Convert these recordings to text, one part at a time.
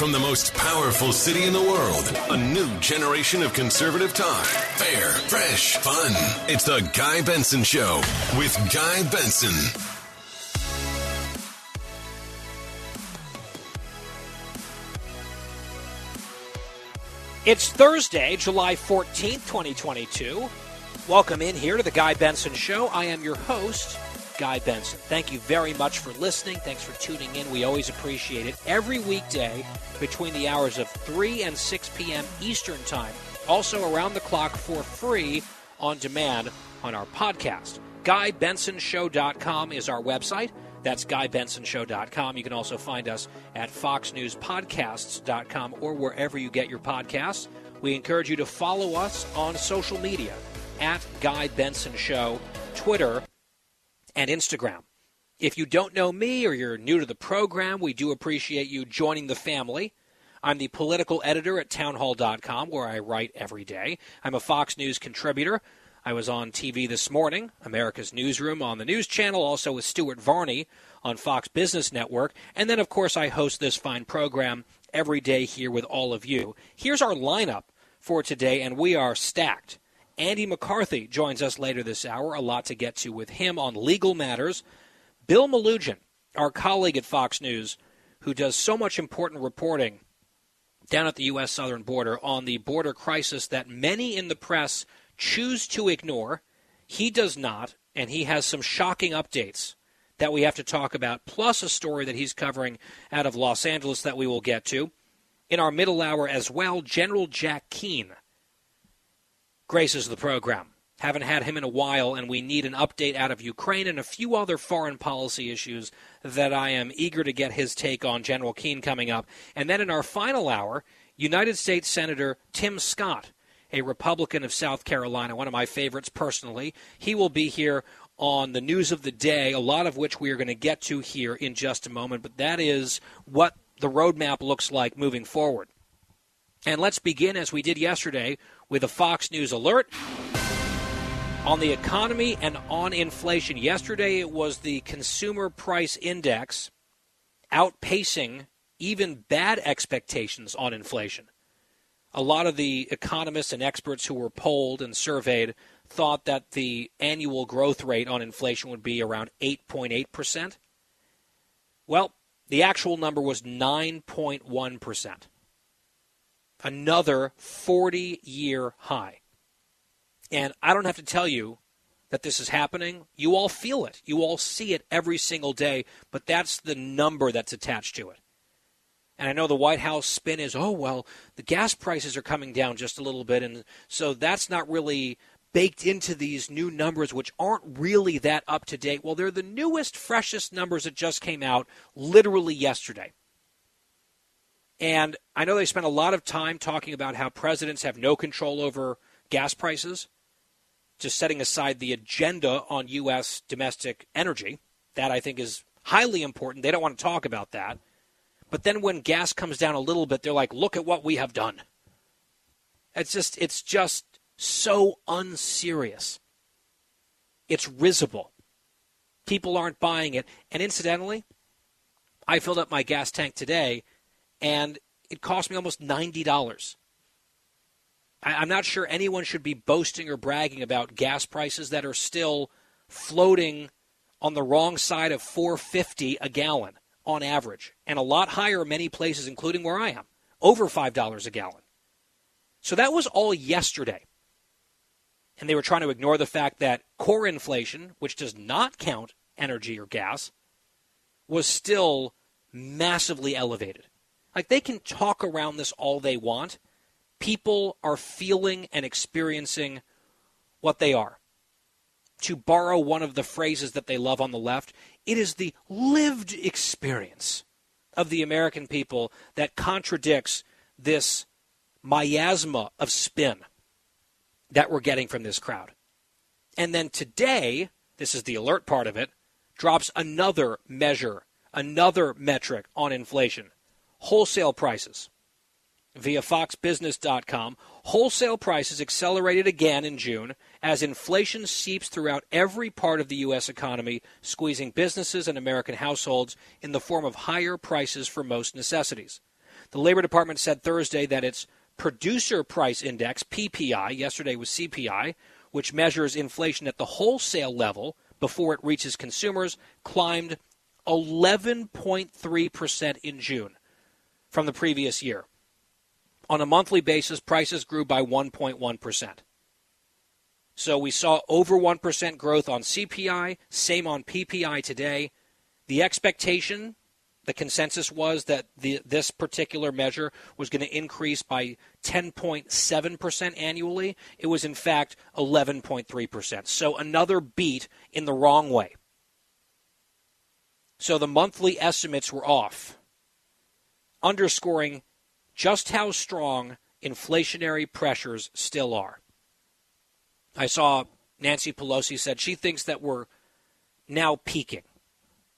From the most powerful city in the world, a new generation of conservative talk. Fair, fresh, fun. It's the Guy Benson Show with Guy Benson. It's Thursday, July 14th, 2022. Welcome in here to the Guy Benson Show. I am your host, Guy Benson. Thank you very much for listening. Thanks for tuning in. We always appreciate it. Every weekday between the hours of 3 and 6 p.m. Eastern Time. Also around the clock for free on demand on our podcast. GuyBensonShow.com is our website. That's GuyBensonShow.com. You can also find us at FoxNewsPodcasts.com or wherever you get your podcasts. We encourage you to follow us on social media at Guy Benson Show, Twitter, and Instagram. If you don't know me or you're new to the program, we do appreciate you joining the family. I'm the political editor at townhall.com, where I write every day. I'm a Fox News contributor. I was on TV this morning, America's Newsroom on the News Channel, also with Stuart Varney on Fox Business Network. And then, of course, I host this fine program every day here with all of you. Here's our lineup for today, and we are stacked. Andy McCarthy joins us later this hour. A lot to get to with him on legal matters. Bill Melugin, our colleague at Fox News, who does so much important reporting down at the U.S. southern border on the border crisis that many in the press choose to ignore. He does not, and he has some shocking updates that we have to talk about, plus a story that he's covering out of Los Angeles that we will get to. In our middle hour as well, General Jack Keane graces the program. Haven't had him in a while, and we need an update out of Ukraine and a few other foreign policy issues that I am eager to get his take on. General Keane coming up. And then in our final hour, United States Senator Tim Scott, a Republican of South Carolina, one of my favorites personally. He will be here on the news of the day, a lot of which we are going to get to here in just a moment. But that is what the roadmap looks like moving forward. And let's begin, as we did yesterday, with a Fox News alert on the economy and on inflation. Yesterday, it was the Consumer Price Index outpacing even bad expectations on inflation. A lot of the economists and experts who were polled and surveyed thought that the annual growth rate on inflation would be around 8.8%. Well, the actual number was 9.1%. Another 40 year high. And I don't have to tell you that this is happening. You all feel it. You all see it every single day, but that's the number that's attached to it. And I know the White House spin is, oh, well, the gas prices are coming down just a little bit. And so that's not really baked into these new numbers, which aren't really that up to date. Well, they're the newest, freshest numbers that just came out literally yesterday. And I know they spent a lot of time talking about how presidents have no control over gas prices just setting aside the agenda on U.S. domestic energy. That I think is highly important. They don't want to talk about that. But then when gas comes down a little bit, they're like, look at what we have done. It's just, it's just so unserious. It's risible. People aren't buying it. And incidentally, I filled up my gas tank today and it cost me almost $90. I'm not sure anyone should be boasting or bragging about gas prices that are still floating on the wrong side of 450 a gallon on average, and a lot higher in many places, including where I am, over $5 a gallon. So that was all yesterday. And they were trying to ignore the fact that core inflation, which does not count energy or gas, was still massively elevated. Like they can talk around this all they want people are feeling and experiencing what they are. To borrow one of the phrases that they love on the left, It is the lived experience of the American people that contradicts this miasma of spin that we're getting from this crowd. And then today, this is the alert part of it, drops another measure, another metric on inflation wholesale prices. Via FoxBusiness.com, wholesale prices accelerated again in June as inflation seeps throughout every part of the U.S. economy, squeezing businesses and American households in the form of higher prices for most necessities. The Labor Department said Thursday that its Producer Price Index, PPI, yesterday was CPI, which measures inflation at the wholesale level before it reaches consumers, climbed 11.3% in June from the previous year. On a monthly basis, prices grew by 1.1%. So we saw over 1% growth on CPI, same on PPI today. The expectation, the consensus was that the, this particular measure was going to increase by 10.7% annually. It was, in fact, 11.3%. So another beat in the wrong way. So the monthly estimates were off, underscoring just how strong inflationary pressures still are. I saw Nancy Pelosi said she thinks that we're now peaking.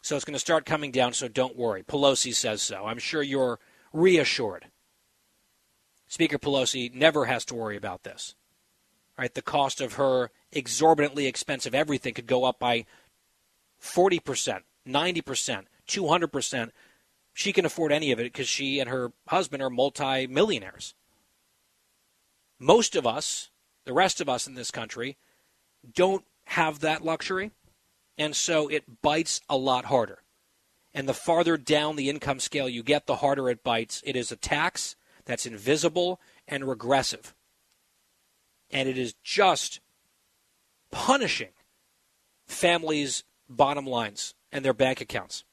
So it's going to start coming down, so don't worry. Pelosi says so. I'm sure you're reassured. Speaker Pelosi never has to worry about this. Right? The cost of her exorbitantly expensive everything could go up by 40%, 90%, 200%. She can afford any of it because she and her husband are multi-millionaires. Most of us the rest of us in this country don't have that luxury, and so it bites a lot harder. And the farther down the income scale you get, the harder it bites. It is a tax that's invisible and regressive. And it is just punishing families' bottom lines and their bank accounts.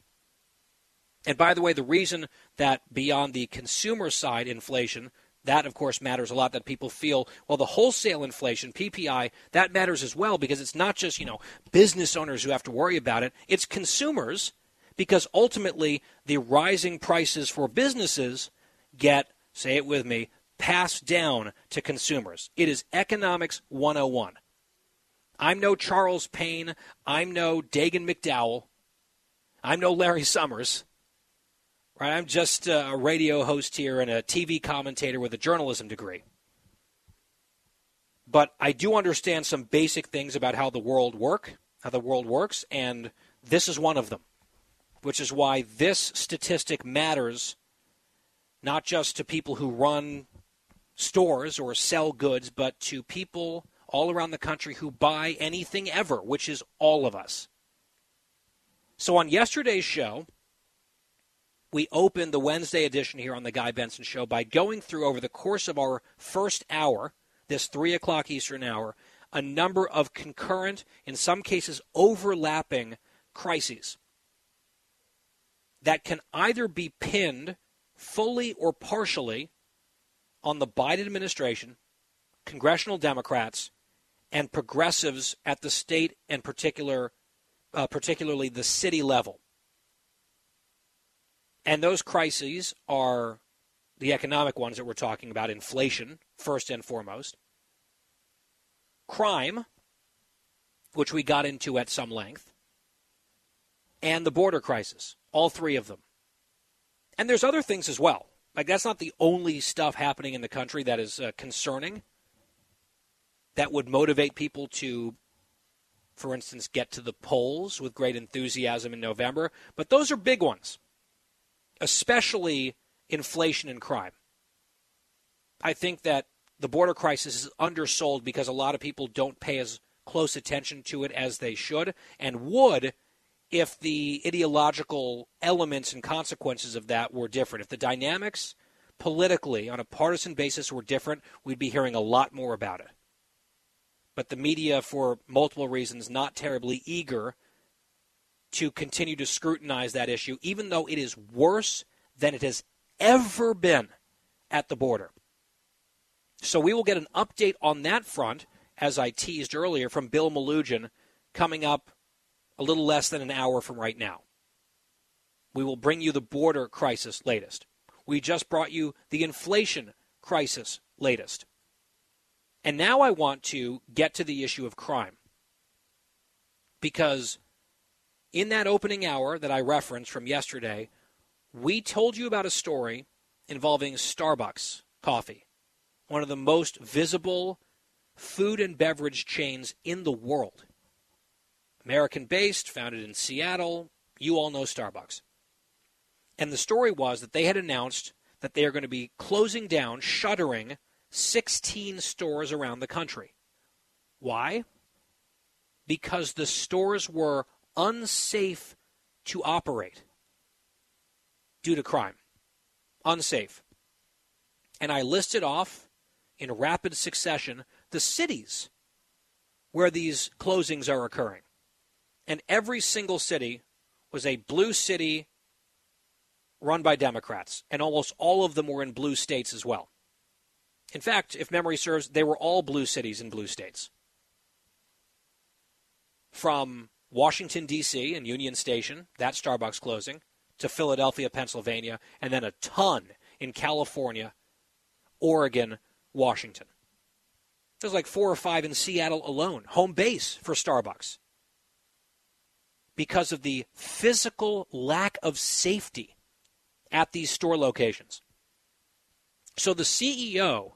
And by the way, the reason that beyond the consumer side inflation that, of course, matters a lot that people feel, well, the wholesale inflation, PPI, that matters as well because it's not just, you know, business owners who have to worry about it. It's consumers because ultimately the rising prices for businesses get, say it with me, passed down to consumers. It is economics 101. I'm no Charles Payne. I'm no Dagen McDowell. I'm no Larry Summers. Right, I'm just uh, a radio host here and a TV commentator with a journalism degree. But I do understand some basic things about how the world work, how the world works, and this is one of them. Which is why this statistic matters not just to people who run stores or sell goods, but to people all around the country who buy anything ever, which is all of us. So on yesterday's show, we opened the Wednesday edition here on the Guy Benson Show by going through over the course of our first hour, this 3 o'clock Eastern hour, a number of concurrent, in some cases overlapping crises that can either be pinned fully or partially on the Biden administration, congressional Democrats, and progressives at the state and particular, uh, particularly the city level. And those crises are the economic ones that we're talking about inflation, first and foremost, crime, which we got into at some length, and the border crisis, all three of them. And there's other things as well. Like, that's not the only stuff happening in the country that is uh, concerning, that would motivate people to, for instance, get to the polls with great enthusiasm in November. But those are big ones especially inflation and crime. I think that the border crisis is undersold because a lot of people don't pay as close attention to it as they should and would if the ideological elements and consequences of that were different. If the dynamics politically on a partisan basis were different, we'd be hearing a lot more about it. But the media, for multiple reasons, not terribly eager to continue to scrutinize that issue, even though it is worse than it has ever been at the border. So we will get an update on that front, as I teased earlier, from Bill Melugin coming up a little less than an hour from right now. We will bring you the border crisis latest. We just brought you the inflation crisis latest. And now I want to get to the issue of crime. Because in that opening hour that I referenced from yesterday, we told you about a story involving Starbucks coffee, one of the most visible food and beverage chains in the world. American based, founded in Seattle. You all know Starbucks. And the story was that they had announced that they are going to be closing down, shuttering 16 stores around the country. Why? Because the stores were unsafe to operate due to crime. Unsafe. And I listed off in rapid succession the cities where these closings are occurring. And every single city was a blue city run by Democrats, and almost all of them were in blue states as well. In fact, if memory serves, they were all blue cities in blue states. From Washington, D.C., and Union Station, that Starbucks closing, to Philadelphia, Pennsylvania, and then a ton in California, Oregon, Washington. There's like four or five in Seattle alone, home base for Starbucks. Because of the physical lack of safety at these store locations. So the CEO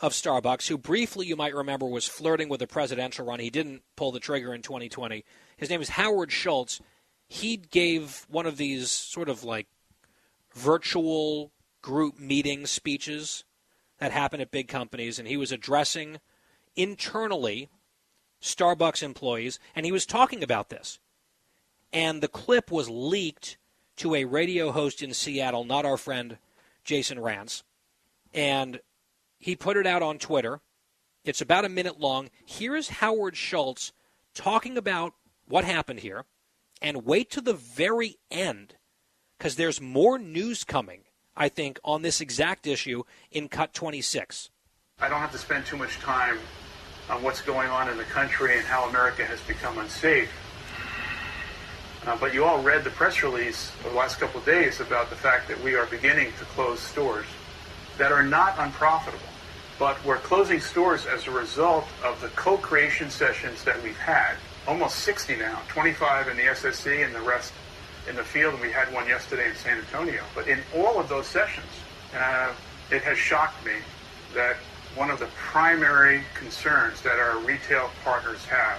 of Starbucks, who briefly you might remember was flirting with a presidential run, he didn't pull the trigger in 2020. His name is Howard Schultz. He gave one of these sort of like virtual group meeting speeches that happen at big companies, and he was addressing internally Starbucks employees, and he was talking about this. And the clip was leaked to a radio host in Seattle, not our friend Jason Rantz. And he put it out on Twitter. It's about a minute long. Here's Howard Schultz talking about what happened here. And wait to the very end because there's more news coming, I think, on this exact issue in Cut 26. I don't have to spend too much time on what's going on in the country and how America has become unsafe. Uh, but you all read the press release the last couple of days about the fact that we are beginning to close stores that are not unprofitable. But we're closing stores as a result of the co-creation sessions that we've had. Almost 60 now, 25 in the SSC and the rest in the field. And we had one yesterday in San Antonio. But in all of those sessions, uh, it has shocked me that one of the primary concerns that our retail partners have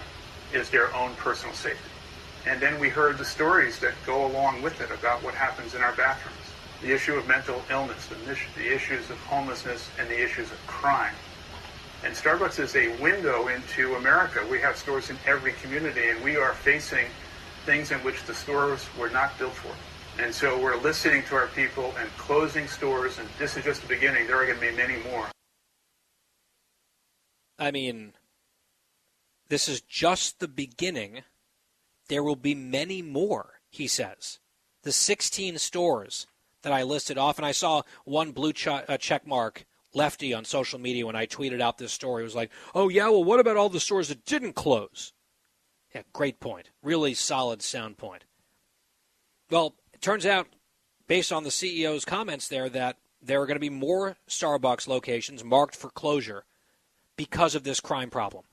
is their own personal safety. And then we heard the stories that go along with it about what happens in our bathrooms. The issue of mental illness, the issues of homelessness, and the issues of crime. And Starbucks is a window into America. We have stores in every community, and we are facing things in which the stores were not built for. And so we're listening to our people and closing stores, and this is just the beginning. There are going to be many more. I mean, this is just the beginning there will be many more, he says. The 16 stores that I listed off, and I saw one blue ch- uh, check mark lefty on social media when I tweeted out this story. It was like, oh, yeah, well, what about all the stores that didn't close? Yeah, great point. Really solid, sound point. Well, it turns out, based on the CEO's comments there, that there are going to be more Starbucks locations marked for closure because of this crime problem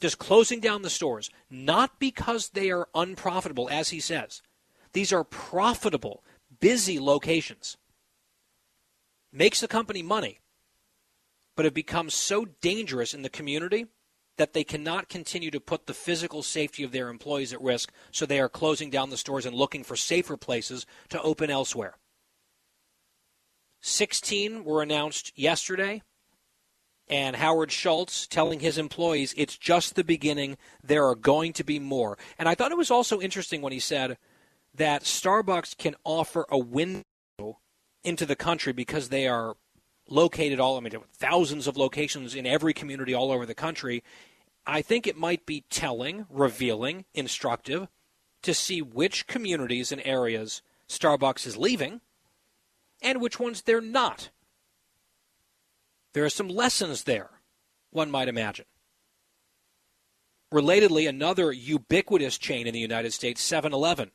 just closing down the stores, not because they are unprofitable, as he says. These are profitable, busy locations. Makes the company money, but have become so dangerous in the community that they cannot continue to put the physical safety of their employees at risk, so they are closing down the stores and looking for safer places to open elsewhere. 16 were announced yesterday and Howard Schultz telling his employees it's just the beginning. There are going to be more. And I thought it was also interesting when he said that Starbucks can offer a window into the country because they are located all, I mean, thousands of locations in every community all over the country. I think it might be telling, revealing, instructive to see which communities and areas Starbucks is leaving and which ones they're not. There are some lessons there, one might imagine. Relatedly, another ubiquitous chain in the United States, 7 Eleven,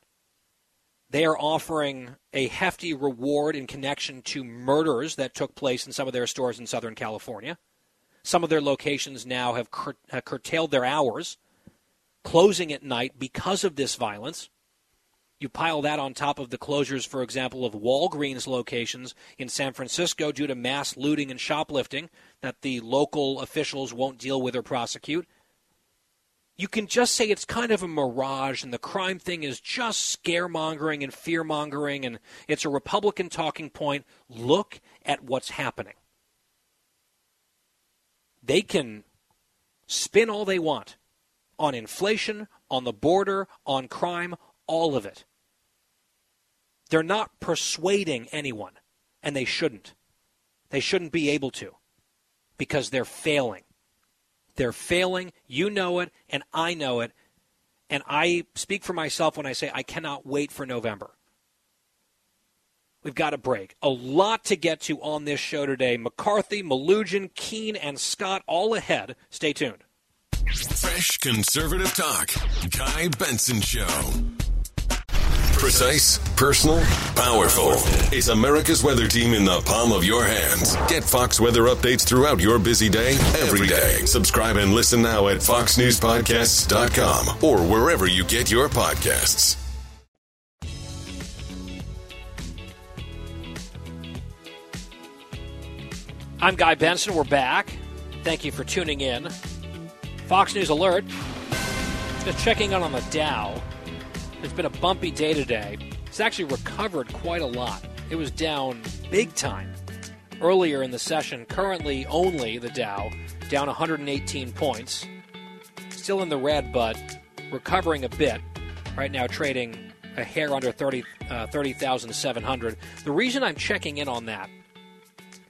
they are offering a hefty reward in connection to murders that took place in some of their stores in Southern California. Some of their locations now have, cur- have curtailed their hours, closing at night because of this violence. You pile that on top of the closures, for example, of Walgreens locations in San Francisco due to mass looting and shoplifting that the local officials won't deal with or prosecute you can just say it's kind of a mirage and the crime thing is just scaremongering and fearmongering and it's a Republican talking point. Look at what's happening. They can spin all they want on inflation, on the border, on crime, all of it. They're not persuading anyone, and they shouldn't. They shouldn't be able to because they're failing. They're failing. You know it, and I know it. And I speak for myself when I say I cannot wait for November. We've got a break. A lot to get to on this show today. McCarthy, Melugin, Keane, and Scott all ahead. Stay tuned. Fresh conservative talk. Guy Benson Show. Precise, personal, powerful. It's America's weather team in the palm of your hands. Get Fox weather updates throughout your busy day, every day. Subscribe and listen now at foxnewspodcasts.com or wherever you get your podcasts. I'm Guy Benson. We're back. Thank you for tuning in. Fox News Alert. Just checking out on the Dow. It's been a bumpy day today. It's actually recovered quite a lot. It was down big time earlier in the session. Currently, only the Dow down 118 points. Still in the red, but recovering a bit. Right now, trading a hair under 30, uh, 30,700. the reason I'm checking in on that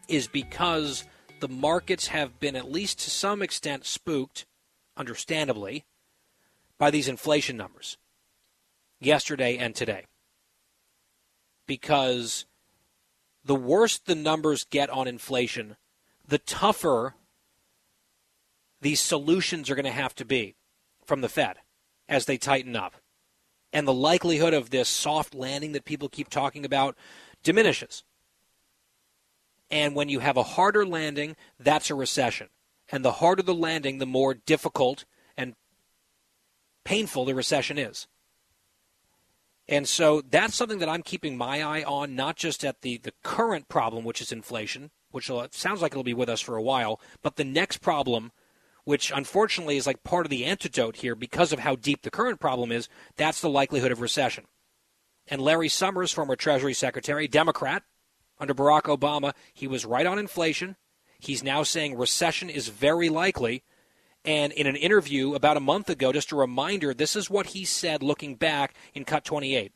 is because the markets have been, at least to some extent, spooked, understandably, by these inflation numbers yesterday and today. Because the worse the numbers get on inflation, the tougher these solutions are going to have to be from the Fed as they tighten up. And the likelihood of this soft landing that people keep talking about diminishes. And when you have a harder landing, that's a recession. And the harder the landing, the more difficult and painful the recession is. And so that's something that I'm keeping my eye on, not just at the, the current problem, which is inflation, which sounds like it'll be with us for a while, but the next problem, which unfortunately is like part of the antidote here because of how deep the current problem is, that's the likelihood of recession. And Larry Summers, former Treasury Secretary, Democrat, under Barack Obama, he was right on inflation. He's now saying recession is very likely. And in an interview about a month ago, just a reminder, this is what he said looking back in Cut 28.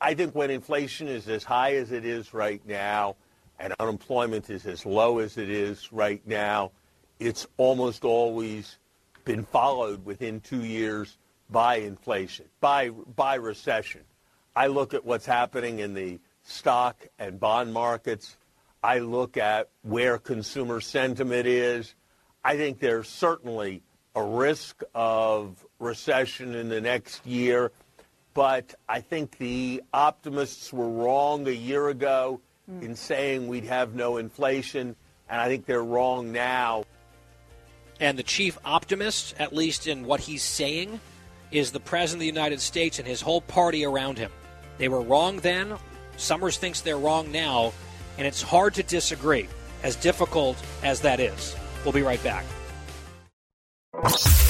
I think when inflation is as high as it is right now and unemployment is as low as it is right now, it's almost always been followed within two years by inflation, by, by recession. I look at what's happening in the stock and bond markets. I look at where consumer sentiment is. I think there's certainly a risk of recession in the next year. But I think the optimists were wrong a year ago mm. in saying we'd have no inflation, and I think they're wrong now. And the chief optimist, at least in what he's saying, is the President of the United States and his whole party around him. They were wrong then. Summers thinks they're wrong now, and it's hard to disagree, as difficult as that is. We'll be right back you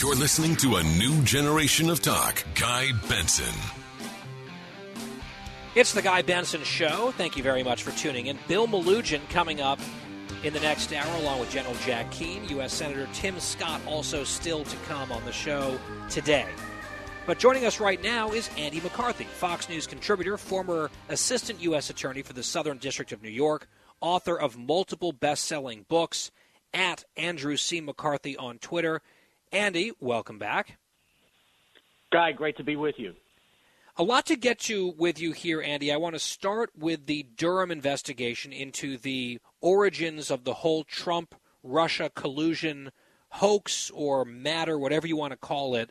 You're listening to a new generation of talk. Guy Benson. It's the Guy Benson Show. Thank you very much for tuning in. Bill Melugin coming up in the next hour, along with General Jack Keane. U.S. Senator Tim Scott also still to come on the show today. But joining us right now is Andy McCarthy, Fox News contributor, former assistant U.S. attorney for the Southern District of New York, author of multiple best selling books, at Andrew C. McCarthy on Twitter. Andy, welcome back. Guy, great to be with you. A lot to get to with you here, Andy. I want to start with the Durham investigation into the origins of the whole Trump Russia collusion hoax or matter, whatever you want to call it.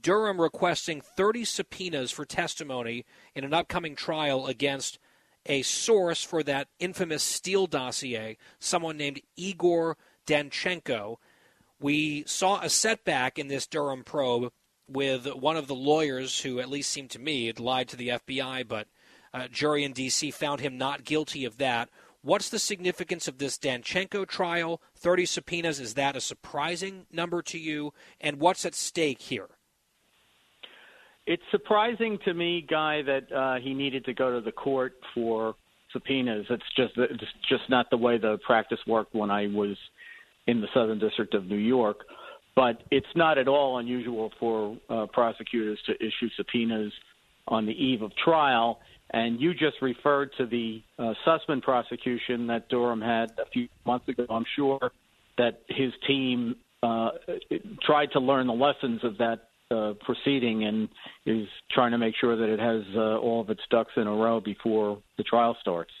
Durham requesting 30 subpoenas for testimony in an upcoming trial against a source for that infamous Steele dossier, someone named Igor Danchenko. We saw a setback in this Durham probe with one of the lawyers who, at least seemed to me, had lied to the FBI, but a uh, jury in D.C. found him not guilty of that. What's the significance of this Danchenko trial? 30 subpoenas, is that a surprising number to you? And what's at stake here? It's surprising to me, Guy, that uh, he needed to go to the court for subpoenas. It's just it's just not the way the practice worked when I was in the Southern District of New York. But it's not at all unusual for uh, prosecutors to issue subpoenas on the eve of trial. And you just referred to the uh, Sussmann prosecution that Durham had a few months ago. I'm sure that his team uh, tried to learn the lessons of that uh, proceeding and is trying to make sure that it has uh, all of its ducks in a row before the trial starts.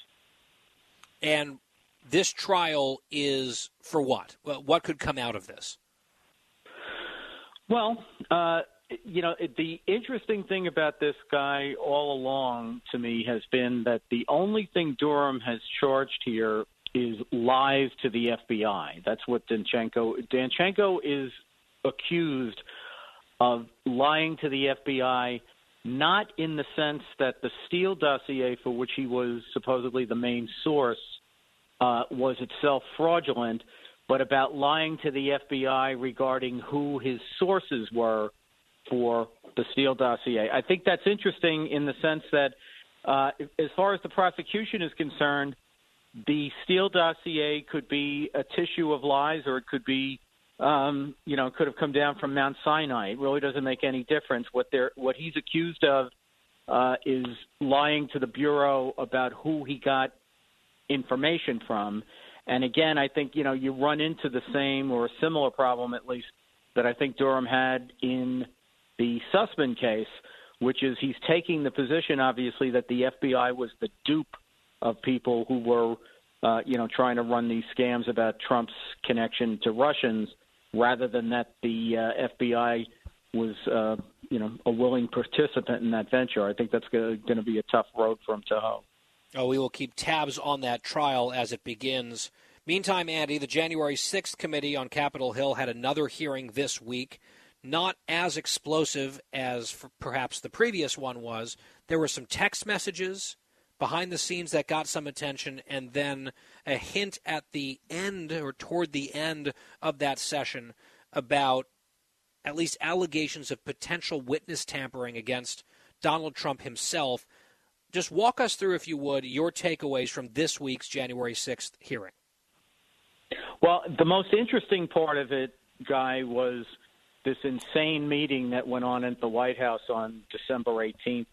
And this trial is for what? What could come out of this? Well, uh, you know, the interesting thing about this guy all along to me has been that the only thing Durham has charged here is lies to the FBI. That's what Danchenko. Danchenko is accused of lying to the FBI, not in the sense that the Steele dossier, for which he was supposedly the main source, uh, was itself fraudulent, but about lying to the FBI regarding who his sources were for the Steele dossier. I think that's interesting in the sense that, uh, as far as the prosecution is concerned, the Steele dossier could be a tissue of lies or it could be um, you know, could have come down from Mount Sinai. It really doesn't make any difference. What they're what he's accused of uh, is lying to the bureau about who he got information from. And again, I think you know you run into the same or a similar problem at least that I think Durham had in the Sussmann case, which is he's taking the position obviously that the FBI was the dupe of people who were uh, you know trying to run these scams about Trump's connection to Russians rather than that the uh, FBI was, uh, you know, a willing participant in that venture. I think that's going to be a tough road for him to hoe. Oh, we will keep tabs on that trial as it begins. Meantime, Andy, the January 6th committee on Capitol Hill had another hearing this week. Not as explosive as perhaps the previous one was. There were some text messages behind the scenes that got some attention, and then a hint at the end or toward the end of that session about at least allegations of potential witness tampering against Donald Trump himself. Just walk us through, if you would, your takeaways from this week's January 6th hearing. Well, the most interesting part of it, Guy, was this insane meeting that went on at the White House on December 18th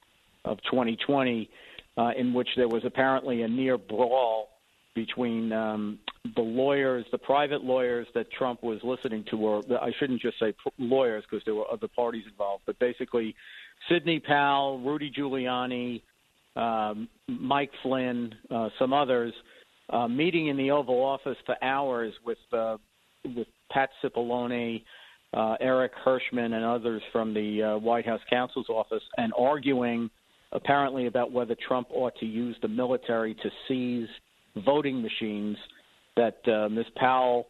of 2020 uh, in which there was apparently a near brawl between um, the lawyers, the private lawyers that Trump was listening to, or I shouldn't just say lawyers because there were other parties involved, but basically Sidney Powell, Rudy Giuliani, um, Mike Flynn, uh, some others, uh, meeting in the Oval Office for hours with uh, with Pat Cipollone, uh, Eric Herschmann, and others from the uh, White House counsel's office, and arguing apparently about whether Trump ought to use the military to seize voting machines that uh, Ms. Powell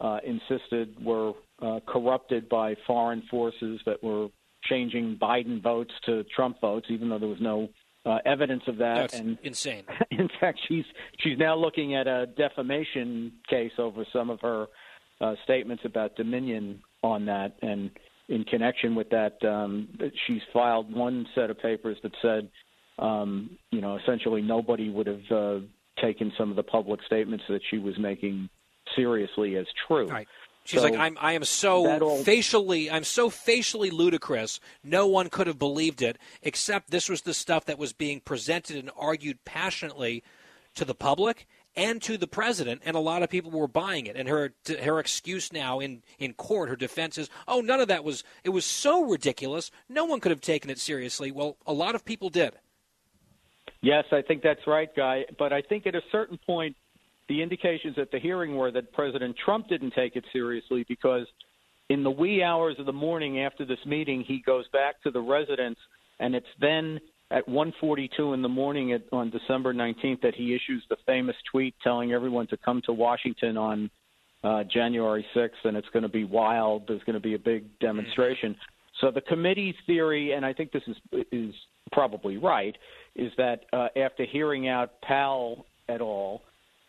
uh, insisted were uh, corrupted by foreign forces that were changing Biden votes to Trump votes, even though there was no uh, evidence of that. That's and insane. In fact, she's she's now looking at a defamation case over some of her uh, statements about Dominion on that, and in connection with that, um, she's filed one set of papers that said, um, you know, essentially nobody would have uh, taken some of the public statements that she was making seriously as true. Right. She's So like, I'm, I am so facially, I'm so facially ludicrous. No one could have believed it, except this was the stuff that was being presented and argued passionately to the public and to the president, and a lot of people were buying it. And her, her excuse now in, in court, her defense is, oh, none of that was, it was so ridiculous. No one could have taken it seriously. Well, a lot of people did. Yes, I think that's right, Guy. But I think at a certain point, the indications at the hearing were that President Trump didn't take it seriously because in the wee hours of the morning after this meeting, he goes back to the residence, and it's then at 1:42 in the morning at, on December 19th that he issues the famous tweet telling everyone to come to Washington on uh, January 6th, and it's going to be wild. There's going to be a big demonstration. So the committee theory, and I think this is is probably right, is that uh, after hearing out Powell et al.,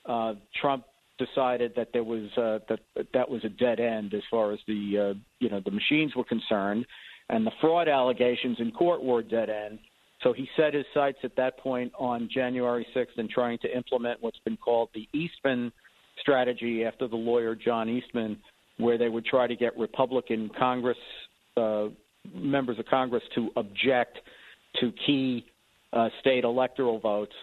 uh, Trump decided that there was uh, that that was a dead end as far as the uh, you know the machines were concerned, and the fraud allegations in court were a dead end. So he set his sights at that point on January 6th and trying to implement what's been called the Eastman strategy after the lawyer John Eastman, where they would try to get Republican Congress uh, members of Congress to object to key uh, state electoral votes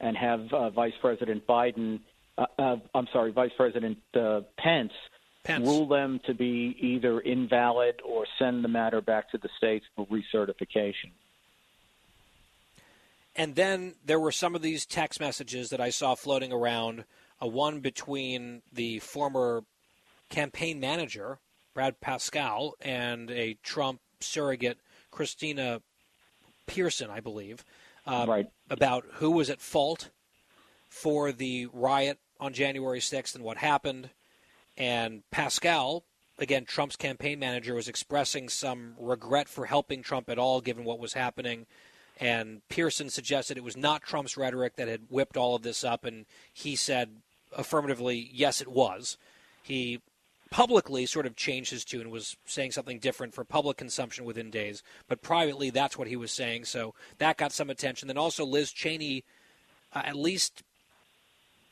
and have uh, Vice President Biden, uh, uh, I'm sorry, Vice President uh, Pence, Pence. rule them to be either invalid or send the matter back to the states for recertification. And then there were some of these text messages that I saw floating around. A one between the former campaign manager, Brad Parscale, and a Trump surrogate, Christina Pierson, I believe, um, Right. About who was at fault for the riot on January 6th and what happened. And Parscale, again, Trump's campaign manager, was expressing some regret for helping Trump at all, given what was happening. And Pierson suggested it was not Trump's rhetoric that had whipped all of this up, and he said affirmatively, yes, it was. He publicly sort of changed his tune, was saying something different for public consumption within days, but privately, that's what he was saying. So that got some attention. Then also Liz Cheney, uh, at least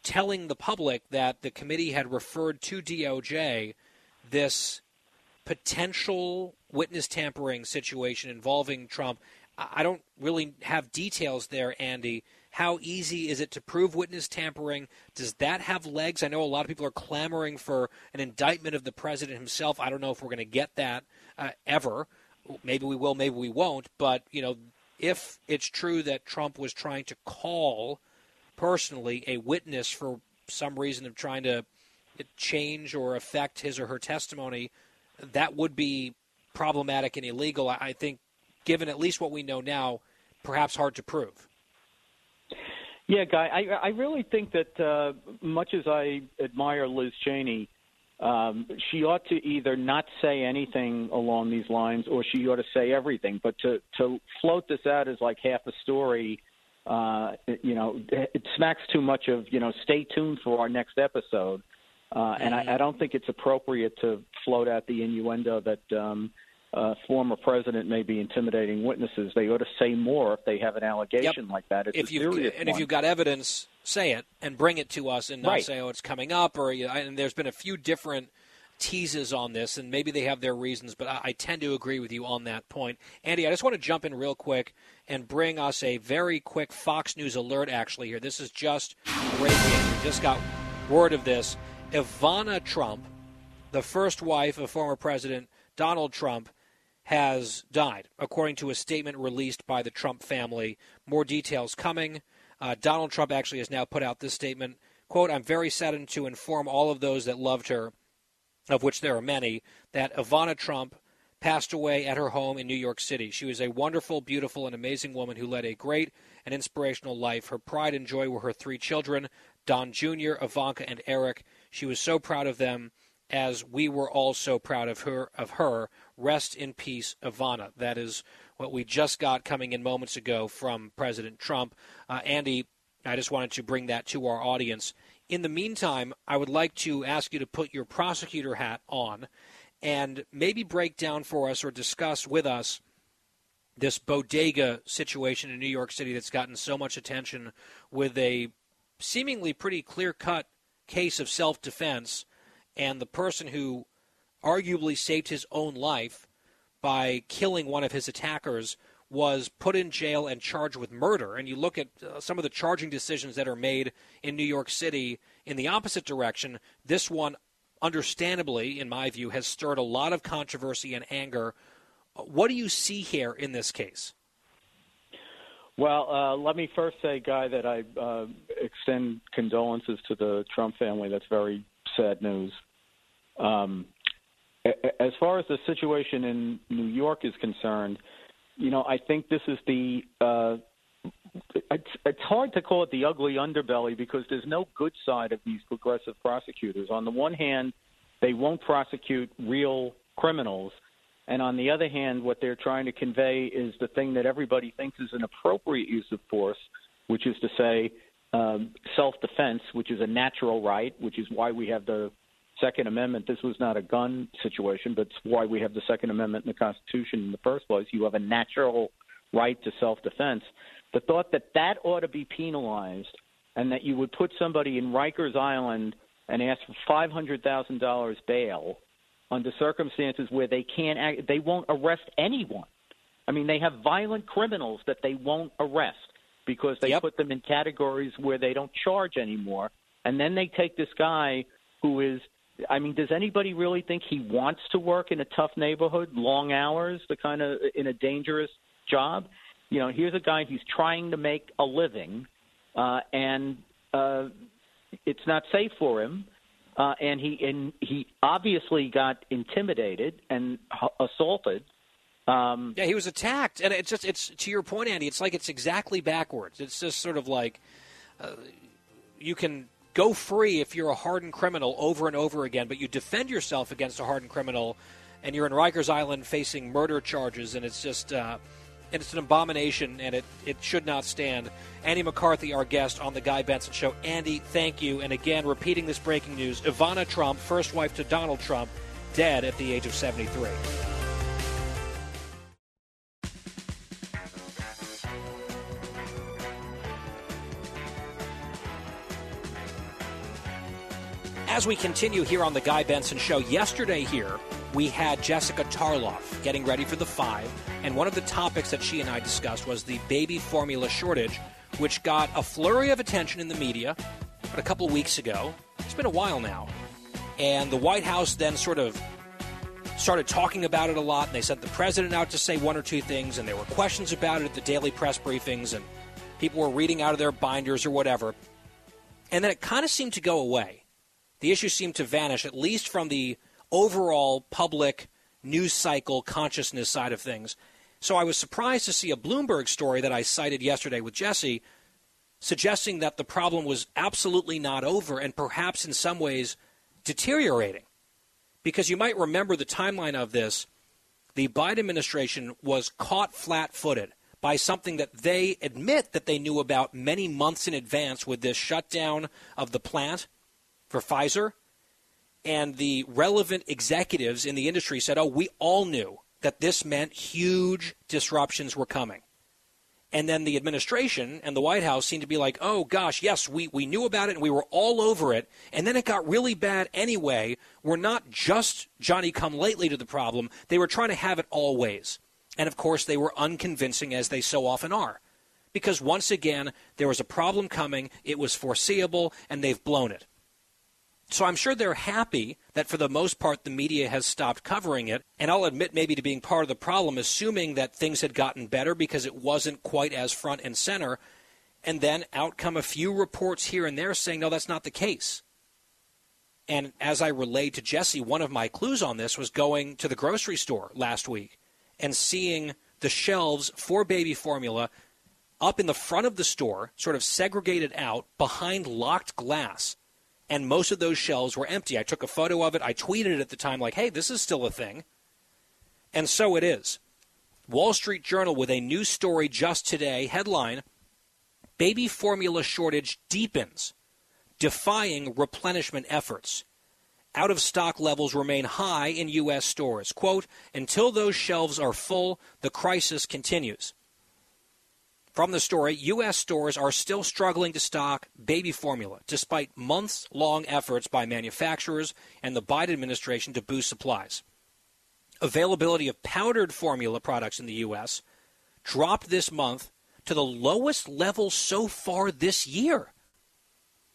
telling the public that the committee had referred to DOJ this potential witness tampering situation involving Trump. I I don't really have details there, Andy. How easy is it to prove witness tampering? Does that have legs? I know a lot of people are clamoring for an indictment of the president himself. I don't know if we're going to get that uh, ever. Maybe we will, maybe we won't. But, you know, if it's true that Trump was trying to call personally a witness for some reason of trying to change or affect his or her testimony, that would be problematic and illegal. I I think, given at least what we know now, perhaps hard to prove. Yeah, Guy, I, I really think that uh, much as I admire Liz Cheney, um, she ought to either not say anything along these lines or she ought to say everything. But to, to float this out as like half a story, uh, you know, it smacks too much of, you know, stay tuned for our next episode. Uh, and I, I don't think it's appropriate to float out the innuendo that um, uh, former president may be intimidating witnesses. They ought to say more if they have an allegation like that. It's if a you and if you've got evidence, say it and bring it to us, and not Right. say, "Oh, it's coming up." Or and there's been a few different teases on this, and maybe they have their reasons, but I, I tend to agree with you on that point. Andy, I just want to jump in real quick and bring us a very quick Fox News alert. Actually, here, this is just breaking. We just got word of this. Ivana Trump, the first wife of former President Donald Trump, has died, according to a statement released by the Trump family. More details coming. Uh, Donald Trump actually has now put out this statement. Quote, I'm very saddened to inform all of those that loved her, of which there are many, that Ivana Trump passed away at her home in New York City. She was a wonderful, beautiful, and amazing woman who led a great and inspirational life. Her pride and joy were her three children, Don Jr., Ivanka, and Eric. She was so proud of them as we were all so proud of her of her. Rest in peace, Ivana. That is what we just got coming in moments ago from President Trump. Uh, Andy, I just wanted to bring that to our audience. In the meantime, I would like to ask you to put your prosecutor hat on and maybe break down for us or discuss with us this bodega situation in New York City that's gotten so much attention with a seemingly pretty clear cut case of self defense, and the person who arguably saved his own life by killing one of his attackers was put in jail and charged with murder. And you look at uh, some of the charging decisions that are made in New York City in the opposite direction. This one, understandably, in my view, has stirred a lot of controversy and anger. What do you see here in this case? Well, uh, let me first say, Guy, that I uh, extend condolences to the Trump family. That's very sad news. Um, as far as the situation in New York is concerned, you know, I think this is the. Uh, it's, it's hard to call it the ugly underbelly because there's no good side of these progressive prosecutors. On the one hand, they won't prosecute real criminals, and on the other hand, what they're trying to convey is the thing that everybody thinks is an appropriate use of force, which is to say um, self defense, which is a natural right, which is why we have the Second Amendment. This was not a gun situation, but it's why we have the Second Amendment in the Constitution in the first place. You have a natural right to self defense. The thought that that ought to be penalized and that you would put somebody in Rikers Island and ask for $500,000 bail under circumstances where they can't act, they won't arrest anyone. I mean, they have violent criminals that they won't arrest because they yep. put them in categories where they don't charge anymore. And then they take this guy who is I mean, does anybody really think he wants to work in a tough neighborhood, long hours, the kind of in a dangerous job? You know, here's a guy who's trying to make a living, uh, and uh, it's not safe for him. Uh, and he and he obviously got intimidated and assaulted. Um, yeah, he was attacked, and it's just it's to your point, Andy. It's like it's exactly backwards. It's just sort of like uh, you can go free if you're a hardened criminal over and over again, but you defend yourself against a hardened criminal, and you're in Rikers Island facing murder charges, and it's just. Uh, and it's an abomination, and it, it should not stand. Andy McCarthy, our guest on the Guy Benson Show. Andy, thank you. And again, repeating this breaking news Ivana Trump, first wife to Donald Trump, dead at the age of 73. As we continue here on the Guy Benson Show, yesterday here we had Jessica Tarlov getting ready for the five, and one of the topics that she and I discussed was the baby formula shortage, which got a flurry of attention in the media but a couple weeks ago. It's been a while now. And the White House then sort of started talking about it a lot, and they sent the president out to say one or two things, and there were questions about it at the daily press briefings, and people were reading out of their binders or whatever. And then it kind of seemed to go away the issue seemed to vanish, at least from the overall public news cycle consciousness side of things. So I was surprised to see a Bloomberg story that I cited yesterday with Jesse suggesting that the problem was absolutely not over and perhaps in some ways deteriorating. Because you might remember the timeline of this. The Biden administration was caught flat footed by something that they admit that they knew about many months in advance with this shutdown of the plant for Pfizer, and the relevant executives in the industry said, oh, we all knew that this meant huge disruptions were coming. And then the administration and the White House seemed to be like, oh gosh, yes, we, we knew about it and we were all over it. And then it got really bad anyway. We're not just Johnny come lately to the problem, they were trying to have it always. And of course, they were unconvincing, as they so often are. Because once again, there was a problem coming, it was foreseeable, and they've blown it. So I'm sure they're happy that for the most part the media has stopped covering it. And I'll admit maybe to being part of the problem, assuming that things had gotten better because it wasn't quite as front and center. And then out come a few reports here and there saying, no, that's not the case. And as I relayed to Jesse, one of my clues on this was going to the grocery store last week and seeing the shelves for baby formula up in the front of the store, sort of segregated out behind locked glass and most of those shelves were empty. I took a photo of it. I tweeted it at the time, like, hey, this is still a thing. And so it is. Wall Street Journal with a news story just today headline Baby formula shortage deepens, defying replenishment efforts. Out of stock levels remain high in U.S. stores. Quote, until those shelves are full, the crisis continues. From the story, U.S. stores are still struggling to stock baby formula, despite months long efforts by manufacturers and the Biden administration to boost supplies. Availability of powdered formula products in the U.S. dropped this month to the lowest level so far this year.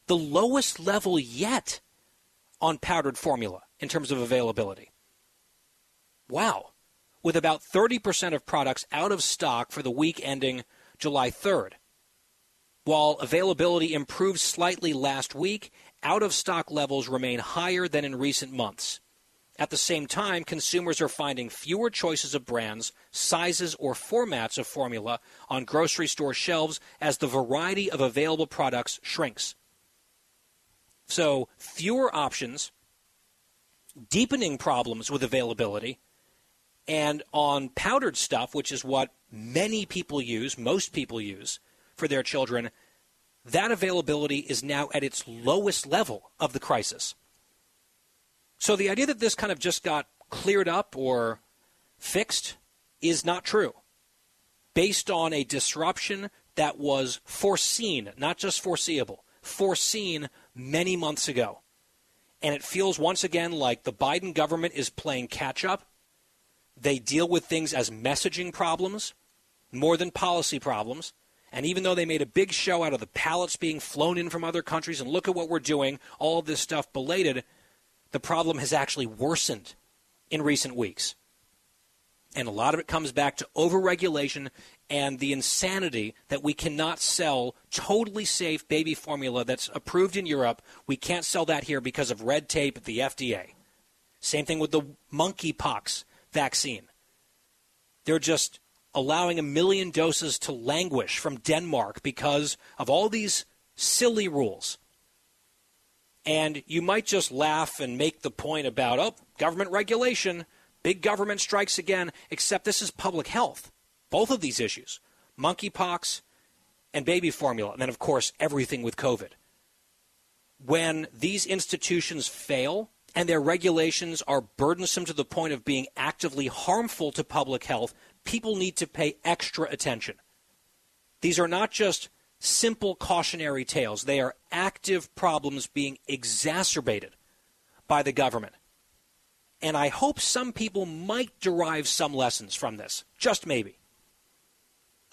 The lowest level yet on powdered formula in terms of availability. Wow. With about 30% of products out of stock for the week ending July 3rd. While availability improved slightly last week, out of stock levels remain higher than in recent months. At the same time, consumers are finding fewer choices of brands, sizes, or formats of formula on grocery store shelves as the variety of available products shrinks. So, fewer options, deepening problems with availability, and on powdered stuff, which is what many people use, most people use for their children, that availability is now at its lowest level of the crisis. So the idea that this kind of just got cleared up or fixed is not true. Based on a disruption that was foreseen, not just foreseeable, foreseen many months ago. And it feels once again like the Biden government is playing catch up. They deal with things as messaging problems more than policy problems. And even though they made a big show out of the pallets being flown in from other countries and look at what we're doing, all this stuff belated, the problem has actually worsened in recent weeks. And a lot of it comes back to overregulation and the insanity that we cannot sell totally safe baby formula that's approved in Europe. We can't sell that here because of red tape at the FDA. Same thing with the monkeypox vaccine. They're just allowing a million doses to languish from Denmark because of all these silly rules. And you might just laugh and make the point about, oh, government regulation, big government strikes again, except this is public health. Both of these issues monkeypox and baby formula, and then, of course, everything with COVID. When these institutions fail and their regulations are burdensome to the point of being actively harmful to public health, people need to pay extra attention. These are not just simple cautionary tales, they are active problems being exacerbated by the government. And I hope some people might derive some lessons from this, just maybe.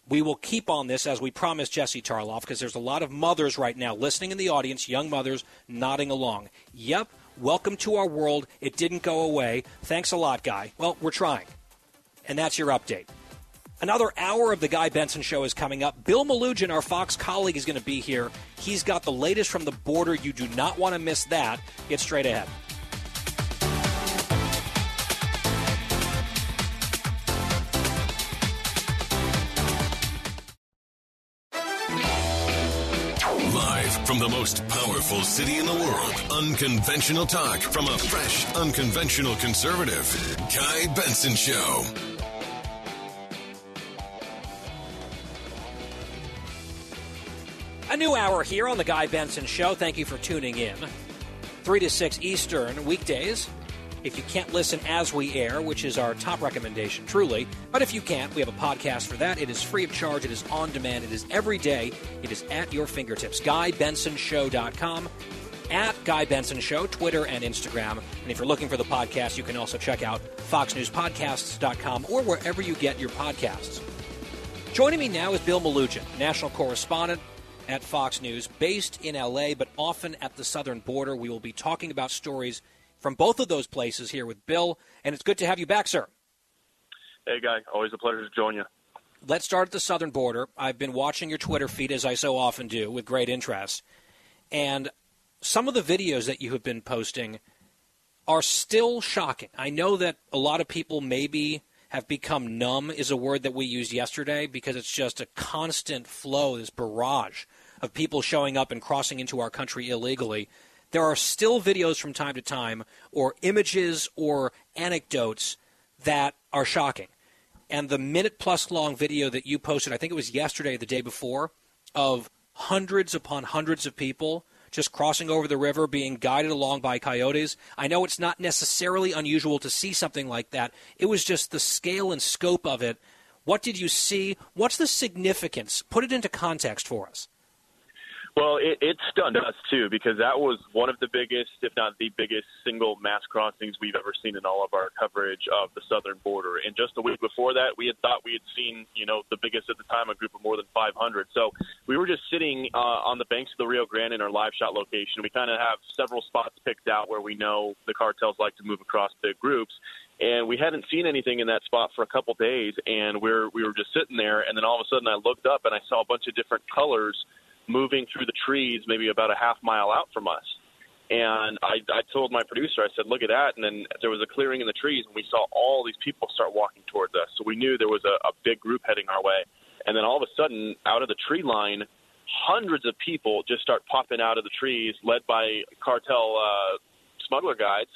We will keep on this as we promised Jesse Tarlov because there's a lot of mothers right now listening in the audience, young mothers nodding along. Yep, welcome to our world. It didn't go away. Thanks a lot, guy. Well, we're trying. And that's your update. Another hour of the Guy Benson Show is coming up. Bill Melugin, our Fox colleague, is going to be here. He's got the latest from the border. You do not want to miss that. Get straight ahead. From the most powerful city in the world, unconventional talk from a fresh, unconventional conservative. Guy Benson Show. A new hour here on the Guy Benson Show. Thank you for tuning in. 3 to 6 Eastern weekdays. If you can't listen as we air, which is our top recommendation, truly, but if you can't, we have a podcast for that. It is free of charge, it is on demand, it is every day, it is at your fingertips. GuyBensonShow.com, at Guy Benson Show, Twitter and Instagram. And if you're looking for the podcast, you can also check out FoxNewsPodcasts.com or wherever you get your podcasts. Joining me now is Bill Melugin, national correspondent at Fox News, based in LA, but often at the southern border. We will be talking about stories from both of those places here with Bill, and it's good to have you back, sir. Hey, Guy. Always a pleasure to join you. Let's start at the southern border. I've been watching your Twitter feed, as I so often do, with great interest. And some of the videos that you have been posting are still shocking. I know that a lot of people maybe have become numb, is a word that we used yesterday, because it's just a constant flow, this barrage of people showing up and crossing into our country illegally. There are still videos from time to time, or images or anecdotes that are shocking. And the minute plus long video that you posted, I think it was yesterday, the day before, of hundreds upon hundreds of people just crossing over the river, being guided along by coyotes. I know it's not necessarily unusual to see something like that. It was just the scale and scope of it What did you see? What's the significance? Put it into context for us. Well, it, it stunned us too because that was one of the biggest, if not the biggest, single mass crossings we've ever seen in all of our coverage of the southern border. And just a week before that, we had thought we had seen, you know, the biggest at the time, a group of more than 500. So we were just sitting uh, on the banks of the Rio Grande in our live shot location. We kind of have several spots picked out where we know the cartels like to move across big groups and we hadn't seen anything in that spot for a couple days and we're we were just sitting there and then all of a sudden I looked up and I saw a bunch of different colors moving through the trees maybe about a half mile out from us. And I, I told my producer, I said, look at that. And then there was a clearing in the trees, and we saw all these people start walking towards us. So we knew there was a, a big group heading our way. And then all of a sudden, out of the tree line, hundreds of people just start popping out of the trees, led by cartel uh, smuggler guides.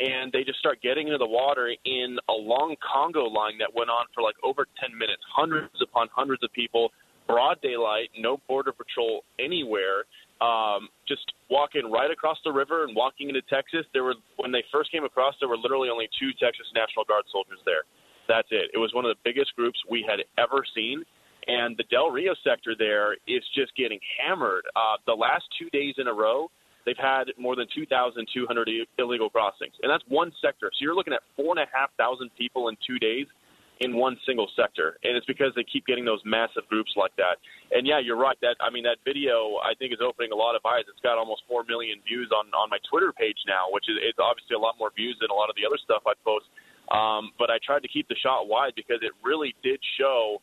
And they just start getting into the water in a long Congo line that went on for like over 10 minutes. Hundreds upon hundreds of people broad daylight, no border patrol anywhere. Um, just walking right across the river and walking into Texas. There were when they first came across, there were literally only two Texas National Guard soldiers there. That's it. It was one of the biggest groups we had ever seen. And the Del Rio sector there is just getting hammered. Uh, the last two days in a row, they've had more than 2,200 illegal crossings. And that's one sector. So you're looking at 4,500 people in two days in one single sector, and it's because they keep getting those massive groups like that. And yeah, you're right. That I mean, that video I think is opening a lot of eyes. It's got almost four million views on on my Twitter page now, which is it's obviously a lot more views than a lot of the other stuff I post. Um, but I tried to keep the shot wide because it really did show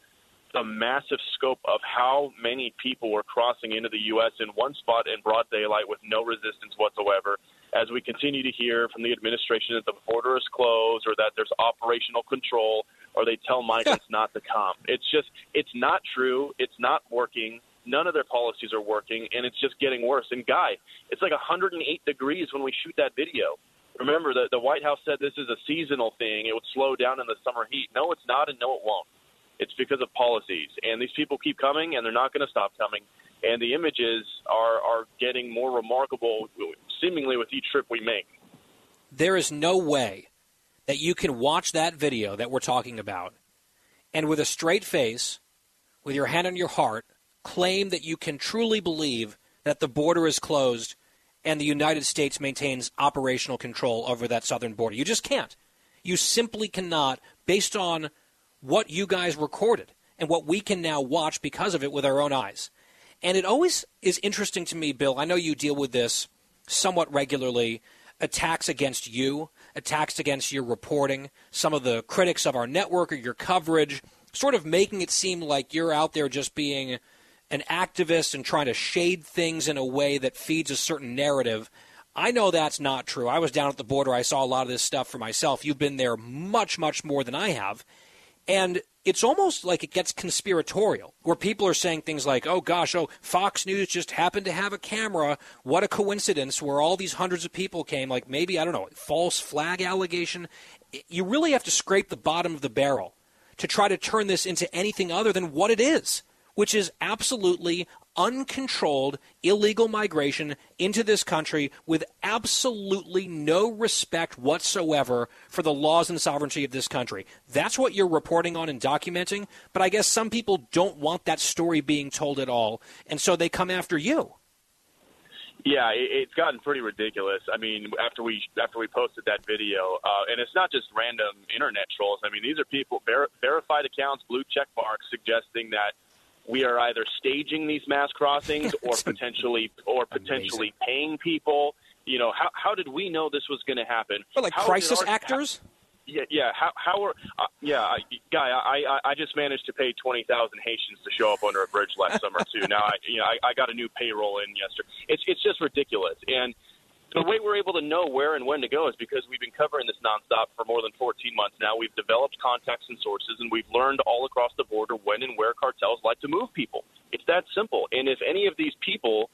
the massive scope of how many people were crossing into the U.S. in one spot in broad daylight with no resistance whatsoever. As we continue to hear from the administration that the border is closed or that there's operational control, or they tell migrants not to come. It's just, it's not true. It's not working. None of their policies are working, and it's just getting worse. And Guy, it's like 108 degrees when we shoot that video. Remember that the White House said this is a seasonal thing; it would slow down in the summer heat. No, it's not, and no, it won't. It's because of policies, and these people keep coming, and they're not going to stop coming. And the images are are getting more remarkable, seemingly with each trip we make. There is no way that you can watch that video that we're talking about and with a straight face, with your hand on your heart, claim that you can truly believe that the border is closed and the United States maintains operational control over that southern border. You just can't. You simply cannot, based on what you guys recorded and what we can now watch because of it with our own eyes. And it always is interesting to me, Bill. I know you deal with this somewhat regularly attacks against you attacks against your reporting, some of the critics of our network or your coverage, sort of making it seem like you're out there just being an activist and trying to shade things in a way that feeds a certain narrative. I know that's not true. I was down at the border. I saw a lot of this stuff for myself. You've been there much, much more than I have. And it's almost like it gets conspiratorial, where people are saying things like, oh gosh, oh, Fox News just happened to have a camera. What a coincidence, where all these hundreds of people came. Like maybe, I don't know, false flag allegation. You really have to scrape the bottom of the barrel to try to turn this into anything other than what it is, which is absolutely uncontrolled illegal migration into this country with absolutely no respect whatsoever for the laws and sovereignty of this country. That's what you're reporting on and documenting, but I guess some people don't want that story being told at all, and so they come after you. Yeah, it's gotten pretty ridiculous. I mean, after we after we posted that video, uh, and it's not just random internet trolls. I mean, these are people ver- verified accounts, blue check marks, suggesting that we are either staging these mass crossings or potentially or potentially paying people. You know, how how did we know this was going to happen? Well, like how crisis our, actors. How, yeah, yeah. How how are uh, yeah, I, guy? I, I I just managed to pay twenty thousand Haitians to show up under a bridge last summer too. Now I you know I, I got a new payroll in yesterday. It's it's just ridiculous and the way we're able to know where and when to go is because we've been covering this nonstop for more than 14 months now. We've developed contacts and sources, and we've learned all across the border when and where cartels like to move people. It's that simple. And if any of these people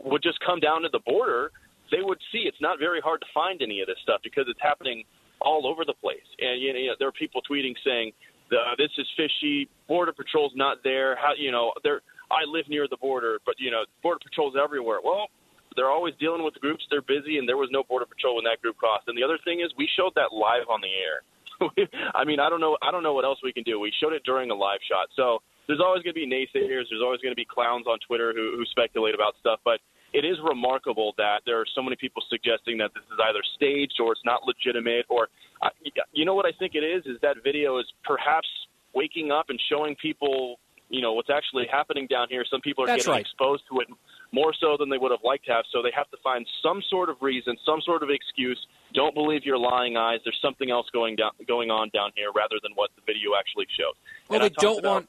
would just come down to the border, they would see it's not very hard to find any of this stuff because it's happening all over the place. And you know, there are people tweeting saying, uh, "This is fishy. Border Patrol's not there. How you know? There, I live near the border, but you know, Border Patrol's everywhere." Well, they're always dealing with the groups. They're busy, and there was no border patrol when that group crossed. And the other thing is, we showed that live on the air. I mean, I don't know. I don't know what else we can do. We showed it during a live shot, so there's always going to be naysayers. There's always going to be clowns on Twitter who, who speculate about stuff. But it is remarkable that there are so many people suggesting that this is either staged or it's not legitimate. Or, uh, you know what I think it is? Is that video is perhaps waking up and showing people, you know, what's actually happening down here. Some people are That's getting right. exposed to it more so than they would have liked to have. So they have to find some sort of reason, some sort of excuse. Don't believe your lying eyes. There's something else going down, going on down here, rather than what the video actually shows. Well, And they don't about- want.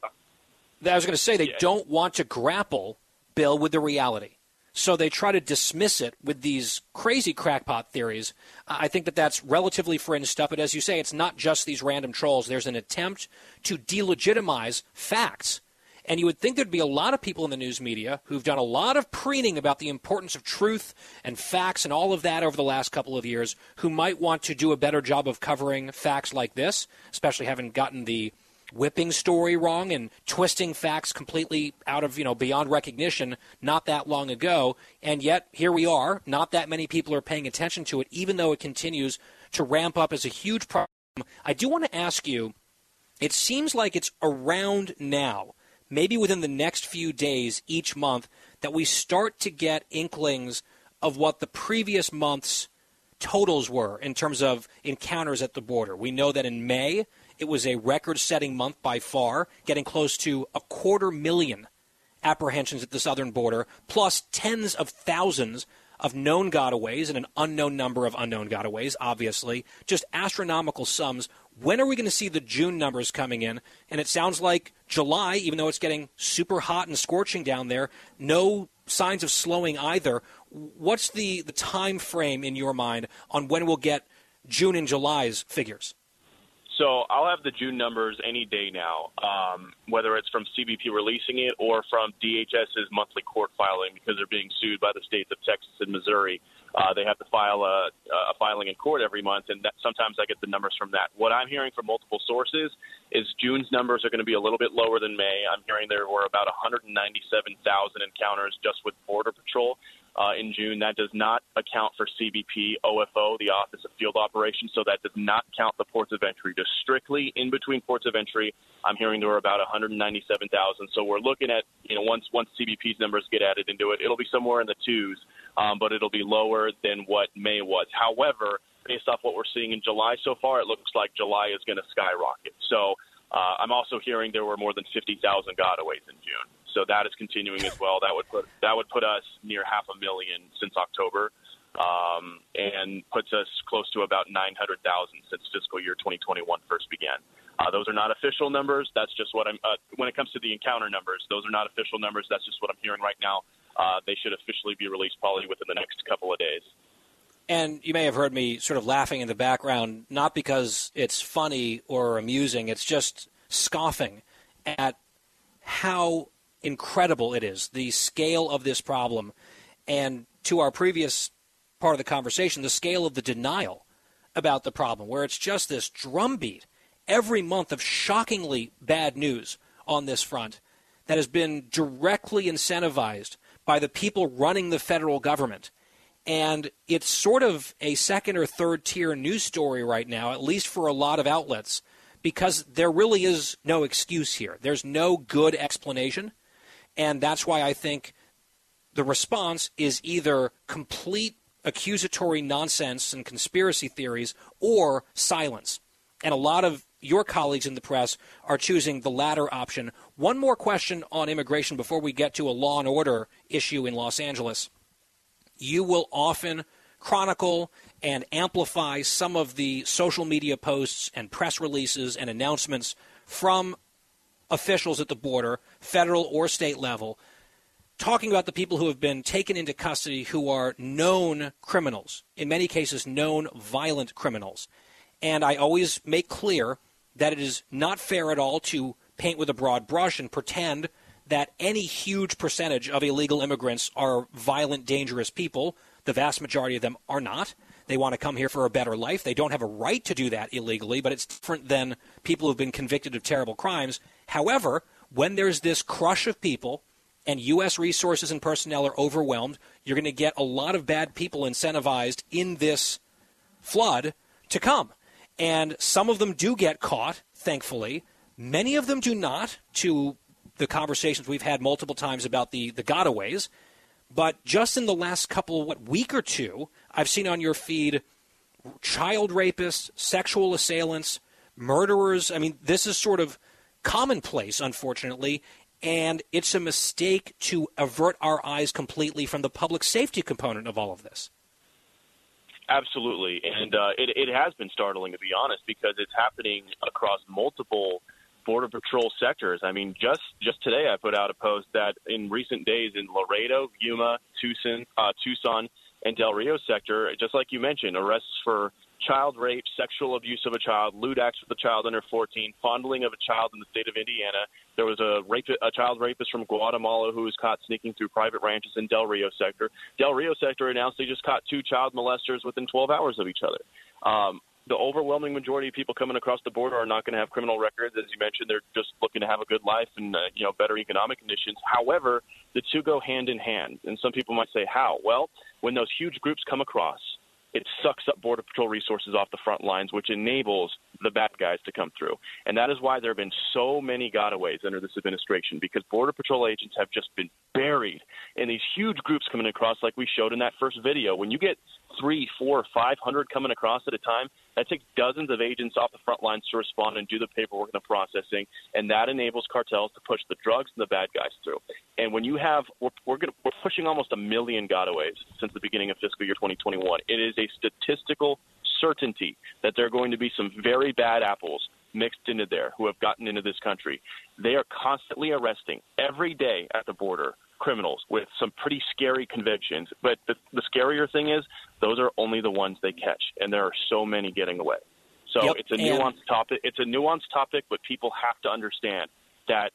I was going to say they Yeah. don't want to grapple, Bill, with the reality. So they try to dismiss it with these crazy crackpot theories. I think that that's relatively fringe stuff. But as you say, it's not just these random trolls. There's an attempt to delegitimize facts. And you would think there'd be a lot of people in the news media who've done a lot of preening about the importance of truth and facts and all of that over the last couple of years who might want to do a better job of covering facts like this, especially having gotten the whipping story wrong and twisting facts completely out of, you know, beyond recognition not that long ago. And yet here we are. Not that many people are paying attention to it, even though it continues to ramp up as a huge problem. I do want to ask you it seems like it's around now, maybe within the next few days each month, that we start to get inklings of what the previous month's totals were in terms of encounters at the border. We know that in May, it was a record setting month by far, getting close to a quarter million apprehensions at the southern border, plus tens of thousands of known gotaways and an unknown number of unknown gotaways, obviously. Just astronomical sums. When are we going to see the June numbers coming in? And it sounds like July, even though it's getting super hot and scorching down there, no signs of slowing either. What's the, the time frame in your mind on when we'll get June and July's figures? So I'll have the June numbers any day now, um, whether it's from CBP releasing it or from DHS's monthly court filing because they're being sued by the states of Texas and Missouri. Uh, they have to file a, a filing in court every month, and that, sometimes I get the numbers from that. What I'm hearing from multiple sources is June's numbers are going to be a little bit lower than May. I'm hearing there were about 197,000 encounters just with Border Patrol uh, in June. That does not account for CBP OFO, the Office of Field Operations, so that does not count the ports of entry. Just strictly in between ports of entry, I'm hearing there were about 197,000. So we're looking at, you know, once once CBP's numbers get added into it, it'll be somewhere in the twos, um, but it'll be lower than what May was. However, based off what we're seeing in July so far, it looks like July is going to skyrocket. So uh, I'm also hearing there were more than 50,000 gotaways in June. So that is continuing as well. That would put that would put us near half a million since October, um, and puts us close to about 900,000 since fiscal year 2021 first began. Uh, those are not official numbers. That's just what I'm. Uh, when it comes to the encounter numbers, those are not official numbers. That's just what I'm hearing right now. Uh, they should officially be released probably within the next couple of days. And you may have heard me sort of laughing in the background, not because it's funny or amusing, it's just scoffing at how incredible it is, the scale of this problem. And to our previous part of the conversation, the scale of the denial about the problem, where it's just this drumbeat every month of shockingly bad news on this front that has been directly incentivized by the people running the federal government. And it's sort of a second or third tier news story right now, at least for a lot of outlets, because there really is no excuse here. There's no good explanation. And that's why I think the response is either complete accusatory nonsense and conspiracy theories or silence. And a lot of your colleagues in the press are choosing the latter option. One more question on immigration before we get to a law and order issue in Los Angeles. You will often chronicle and amplify some of the social media posts and press releases and announcements from officials at the border, federal or state level, talking about the people who have been taken into custody who are known criminals, in many cases, known violent criminals. And I always make clear that it is not fair at all to paint with a broad brush and pretend that any huge percentage of illegal immigrants are violent, dangerous people. The vast majority of them are not. They want to come here for a better life. They don't have a right to do that illegally, but it's different than people who've been convicted of terrible crimes. However, when there's this crush of people and U.S. resources and personnel are overwhelmed, you're going to get a lot of bad people incentivized in this flood to come. And some of them do get caught, thankfully. Many of them do not, to the conversations we've had multiple times about the, the gotaways. But just in the last couple, what, week or two, I've seen on your feed child rapists, sexual assailants, murderers. I mean, this is sort of commonplace, unfortunately, and it's a mistake to avert our eyes completely from the public safety component of all of this. Absolutely, and uh, it, it has been startling to be honest because it's happening across multiple border patrol sectors. I mean, just just today I put out a post that in recent days in Laredo, Yuma, Tucson, uh, Tucson, and Del Rio sector, just like you mentioned, arrests for child rape, sexual abuse of a child, lewd acts with a child under 14, fondling of a child in the state of Indiana. There was a rape, a child rapist from Guatemala who was caught sneaking through private ranches in Del Rio sector. Del Rio sector announced they just caught two child molesters within 12 hours of each other. Um, the overwhelming majority of people coming across the border are not going to have criminal records. As you mentioned, they're just looking to have a good life and uh, you know better economic conditions. However, the two go hand in hand, and some people might say, "How?" Well, when those huge groups come across, it sucks up Border Patrol resources off the front lines, which enables the bad guys to come through. And that is why there have been so many gotaways under this administration, because Border Patrol agents have just been buried in these huge groups coming across, like we showed in that first video. When you get three, four, five hundred coming across at a time, that takes dozens of agents off the front lines to respond and do the paperwork and the processing, and that enables cartels to push the drugs and the bad guys through. And when you have, we're, we're, gonna, we're pushing almost a million gotaways since the beginning of fiscal year 2021. It is a statistical certainty that there are going to be some very bad apples mixed into there who have gotten into this country. They are constantly arresting every day at the border criminals with some pretty scary convictions. But the, the scarier thing is, those are only the ones they catch, and there are so many getting away. So yep, it's a nuanced topic. It's a nuanced topic, but people have to understand that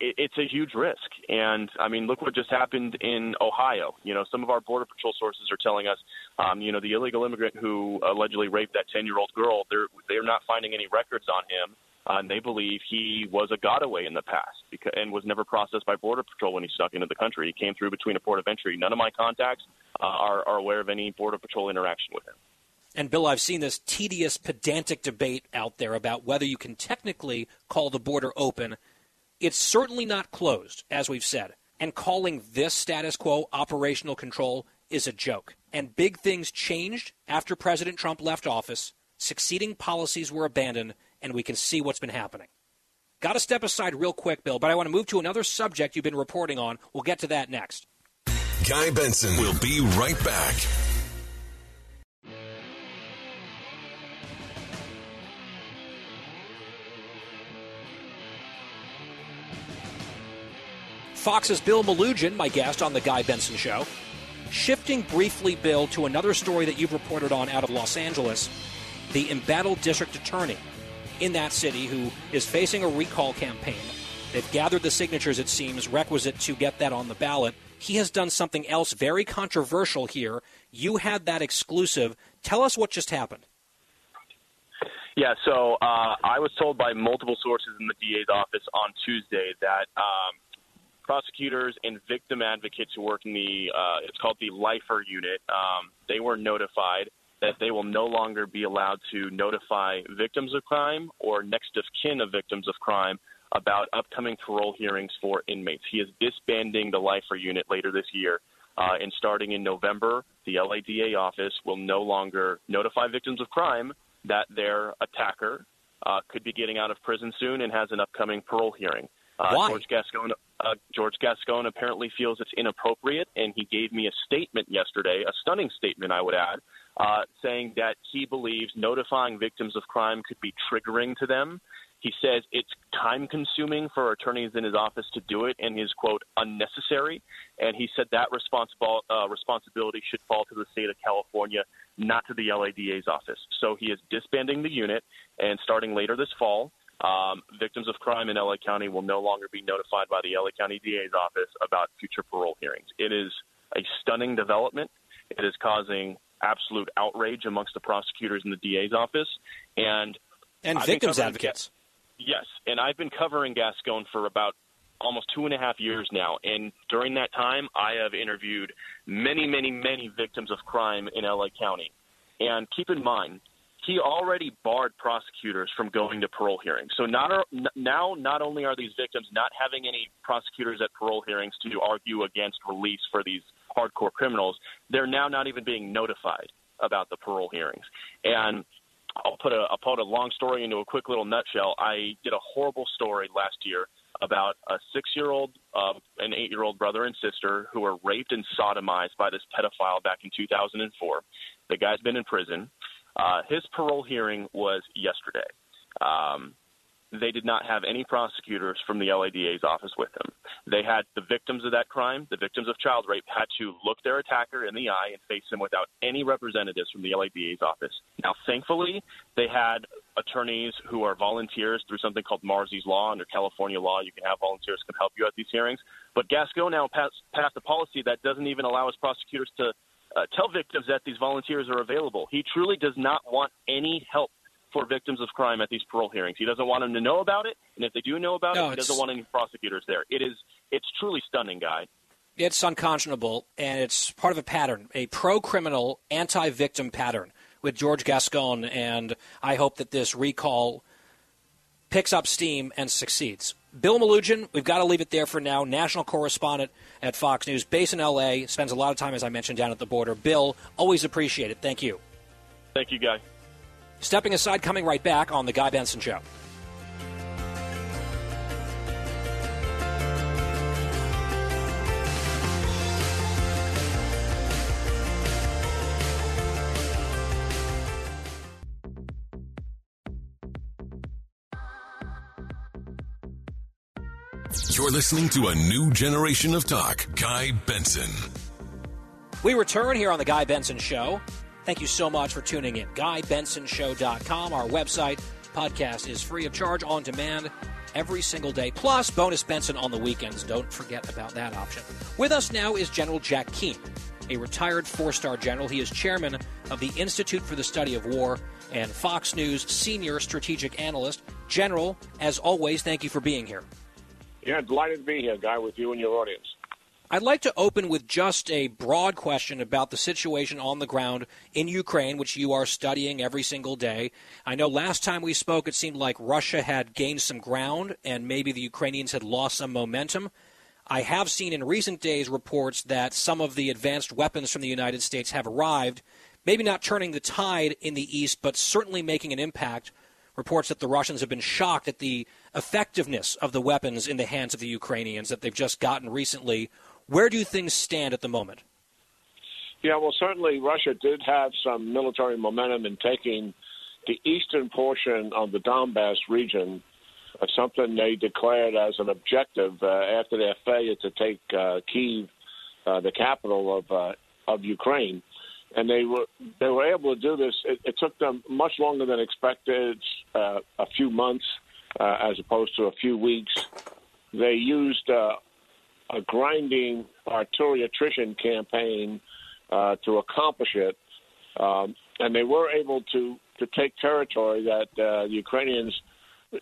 it's a huge risk. And I mean, look what just happened in Ohio. You know, some of our border patrol sources are telling us, um, you know, the illegal immigrant who allegedly raped that 10 year old girl, they're they're not finding any records on him. Uh, and they believe he was a gotaway in the past because, and was never processed by Border Patrol when he snuck into the country. He came through between a port of entry. None of my contacts uh, are, are aware of any Border Patrol interaction with him. And Bill, I've seen this tedious, pedantic debate out there about whether you can technically call the border open. It's certainly not closed, as we've said. And calling this status quo operational control is a joke. And big things changed after President Trump left office. Succeeding policies were abandoned, and we can see what's been happening. Got to step aside real quick, Bill, but I want to move to another subject you've been reporting on. We'll get to that next. Guy Benson will be right back. Fox's Bill Melugin, my guest on The Guy Benson Show. Shifting briefly, Bill, to another story that you've reported on out of Los Angeles the embattled district attorney in that city who is facing a recall campaign. They've gathered the signatures, it seems, requisite to get that on the ballot. He has done something else very controversial here. You had that exclusive. Tell us what just happened. Yeah, so uh, I was told by multiple sources in the DA's office on Tuesday that um, prosecutors and victim advocates who work in the uh, it's called the Lifer unit. Um, they were notified that they will no longer be allowed to notify victims of crime or next of kin of victims of crime about upcoming parole hearings for inmates. He is disbanding the Lifer unit later this year. Uh, and starting in November, the LADA office will no longer notify victims of crime that their attacker uh, could be getting out of prison soon and has an upcoming parole hearing. Uh, Why? George Gascon, uh, George Gascon apparently feels it's inappropriate, and he gave me a statement yesterday, a stunning statement, I would add, uh, saying that he believes notifying victims of crime could be triggering to them. He says it's time consuming for attorneys in his office to do it and is, quote, unnecessary. And he said that responsible, uh, responsibility should fall to the state of California, not to the LADA's office. So he is disbanding the unit, and starting later this fall, um, victims of crime in LA County will no longer be notified by the LA County DA's office about future parole hearings. It is a stunning development. It is causing absolute outrage amongst the prosecutors in the DA's office, and and I've victims advocates. Yes, and I've been covering Gascon for about almost two and a half years now, and during that time, I have interviewed many, many, many victims of crime in LA County. And keep in mind, he already barred prosecutors from going to parole hearings. So not, now, not only are these victims not having any prosecutors at parole hearings to argue against release for these hardcore criminals, they're now not even being notified about the parole hearings. And I'll put a I'll put a long story into a quick little nutshell. I did a horrible story last year about a six-year-old uh, and eight-year-old brother and sister who were raped and sodomized by this pedophile back in 2004. The guy's been in prison. Uh, his parole hearing was yesterday. Um, they did not have any prosecutors from the LADA's office with them. They had the victims of that crime, the victims of child rape, had to look their attacker in the eye and face him without any representatives from the LADA's office. Now, thankfully, they had attorneys who are volunteers through something called Marsy's Law. Under California law, you can have volunteers come help you at these hearings. But Gascon now passed, passed a policy that doesn't even allow his prosecutors to uh, tell victims that these volunteers are available. He truly does not want any help for victims of crime at these parole hearings. He doesn't want them to know about it, and if they do know about no, it, he doesn't want any prosecutors there. It is it's truly stunning, guy. It's unconscionable, and it's part of a pattern, a pro-criminal, anti-victim pattern with George Gascon, and I hope that this recall picks up steam and succeeds. Bill Melugin, we've got to leave it there for now. National correspondent at Fox News, based in L.A., spends a lot of time, as I mentioned, down at the border. Bill, always appreciate it. Thank you. Thank you, Guy. Stepping aside, coming right back on The Guy Benson Show. You're listening to a new generation of talk, Guy Benson. We return here on The Guy Benson Show. Thank you so much for tuning in. GuyBensonShow.com, our website. Podcast is free of charge on demand every single day, plus bonus Benson on the weekends. Don't forget about that option. With us now is General Jack Keane, a retired four star general. He is chairman of the Institute for the Study of War and Fox News senior strategic analyst. General, as always, thank you for being here. Yeah, delighted to be here, Guy, with you and your audience. I'd like to open with just a broad question about the situation on the ground in Ukraine, which you are studying every single day. I know last time we spoke, it seemed like Russia had gained some ground and maybe the Ukrainians had lost some momentum. I have seen in recent days reports that some of the advanced weapons from the United States have arrived, maybe not turning the tide in the East, but certainly making an impact. Reports that the Russians have been shocked at the effectiveness of the weapons in the hands of the Ukrainians that they've just gotten recently where do things stand at the moment? Yeah, well, certainly Russia did have some military momentum in taking the eastern portion of the Donbass region, uh, something they declared as an objective uh, after their failure to take uh, Kiev, uh, the capital of uh, of Ukraine, and they were they were able to do this. It, it took them much longer than expected, uh, a few months as opposed to a few weeks. They used a grinding artillery attrition campaign uh, to accomplish it. Um, and they were able to, to take territory that uh, the Ukrainians,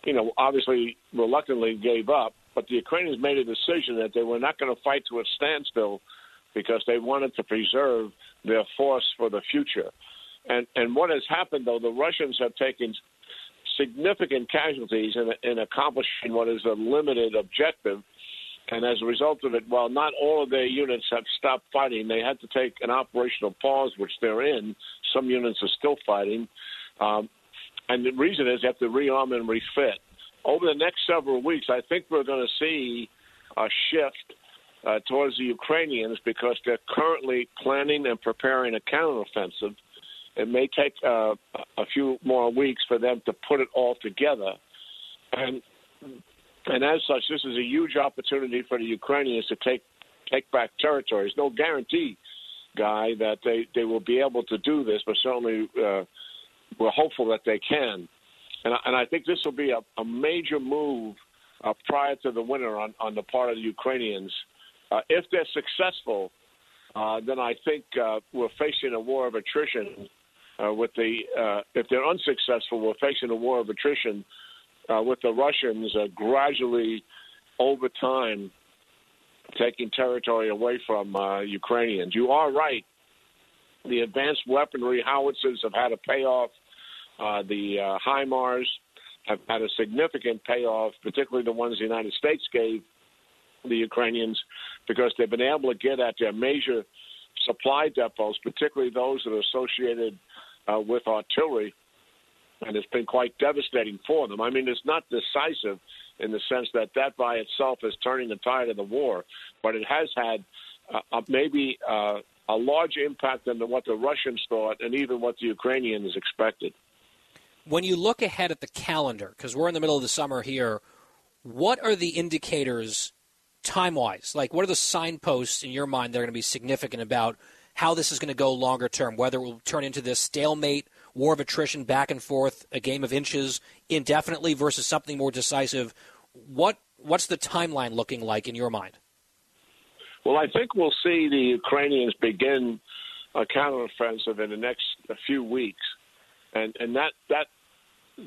you know, obviously reluctantly gave up. But the Ukrainians made a decision that they were not going to fight to a standstill because they wanted to preserve their force for the future. And and what has happened though, the Russians have taken significant casualties in, in accomplishing what is a limited objective and as a result of it, while not all of their units have stopped fighting, they had to take an operational pause, which they're in. Some units are still fighting. Um, and the reason is they have to rearm and refit. Over the next several weeks, I think we're going to see a shift uh, towards the Ukrainians because they're currently planning and preparing a counteroffensive. It may take uh, a few more weeks for them to put it all together. And and as such, this is a huge opportunity for the Ukrainians to take take back territories. No guarantee, guy, that they they will be able to do this, but certainly uh, we're hopeful that they can. And, and I think this will be a, a major move uh, prior to the winter on, on the part of the Ukrainians. Uh, if they're successful, uh, then I think uh, we're facing a war of attrition. Uh, with the uh, if they're unsuccessful, we're facing a war of attrition uh, with the Russians uh, gradually over time taking territory away from uh, Ukrainians. You are right. The advanced weaponry howitzers have had a payoff. Uh, the HIMARS have had a significant payoff, particularly the ones the United States gave the Ukrainians, because they've been able to get at their major supply depots, particularly those that are associated uh, with artillery, and it's been quite devastating for them. I mean, it's not decisive in the sense that that by itself is turning the tide of the war, but it has had uh, maybe uh, a large impact than what the Russians thought and even what the Ukrainians expected. When you look ahead at the calendar, because we're in the middle of the summer here, what are the indicators time wise? Like, what are the signposts in your mind that are going to be significant about how this is going to go longer term? Whether it will turn into this stalemate, war of attrition, back and forth, a game of inches indefinitely versus something more decisive. What what's the timeline looking like in your mind? Well, I think we'll see the Ukrainians begin a counteroffensive in the next few weeks, and and that that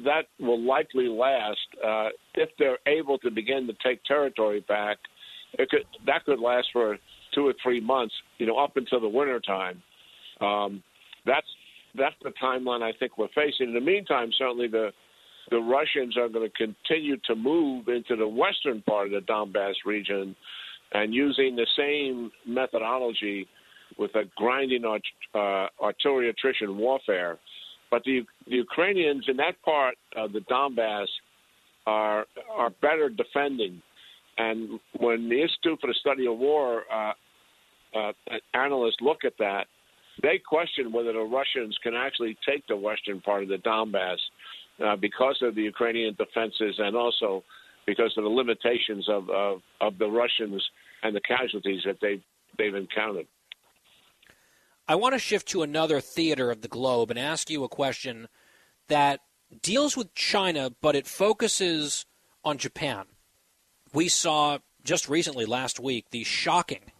that will likely last uh, if they're able to begin to take territory back. It could that could last for two or three months, you know, up until the winter time. Um, that's that's the timeline I think we're facing. In the meantime, certainly the the Russians are going to continue to move into the western part of the Donbass region, and using the same methodology with a grinding art, uh, artillery attrition warfare. But the, the Ukrainians in that part of the Donbass are are better defending. And when the Institute for the Study of War uh, uh, analysts look at that, they question whether the Russians can actually take the western part of the Donbass uh, because of the Ukrainian defenses and also because of the limitations of, of, of the Russians and the casualties that they've, they've encountered. I want to shift to another theater of the globe and ask you a question that deals with China, but it focuses on Japan. We saw just recently, last week, the shocking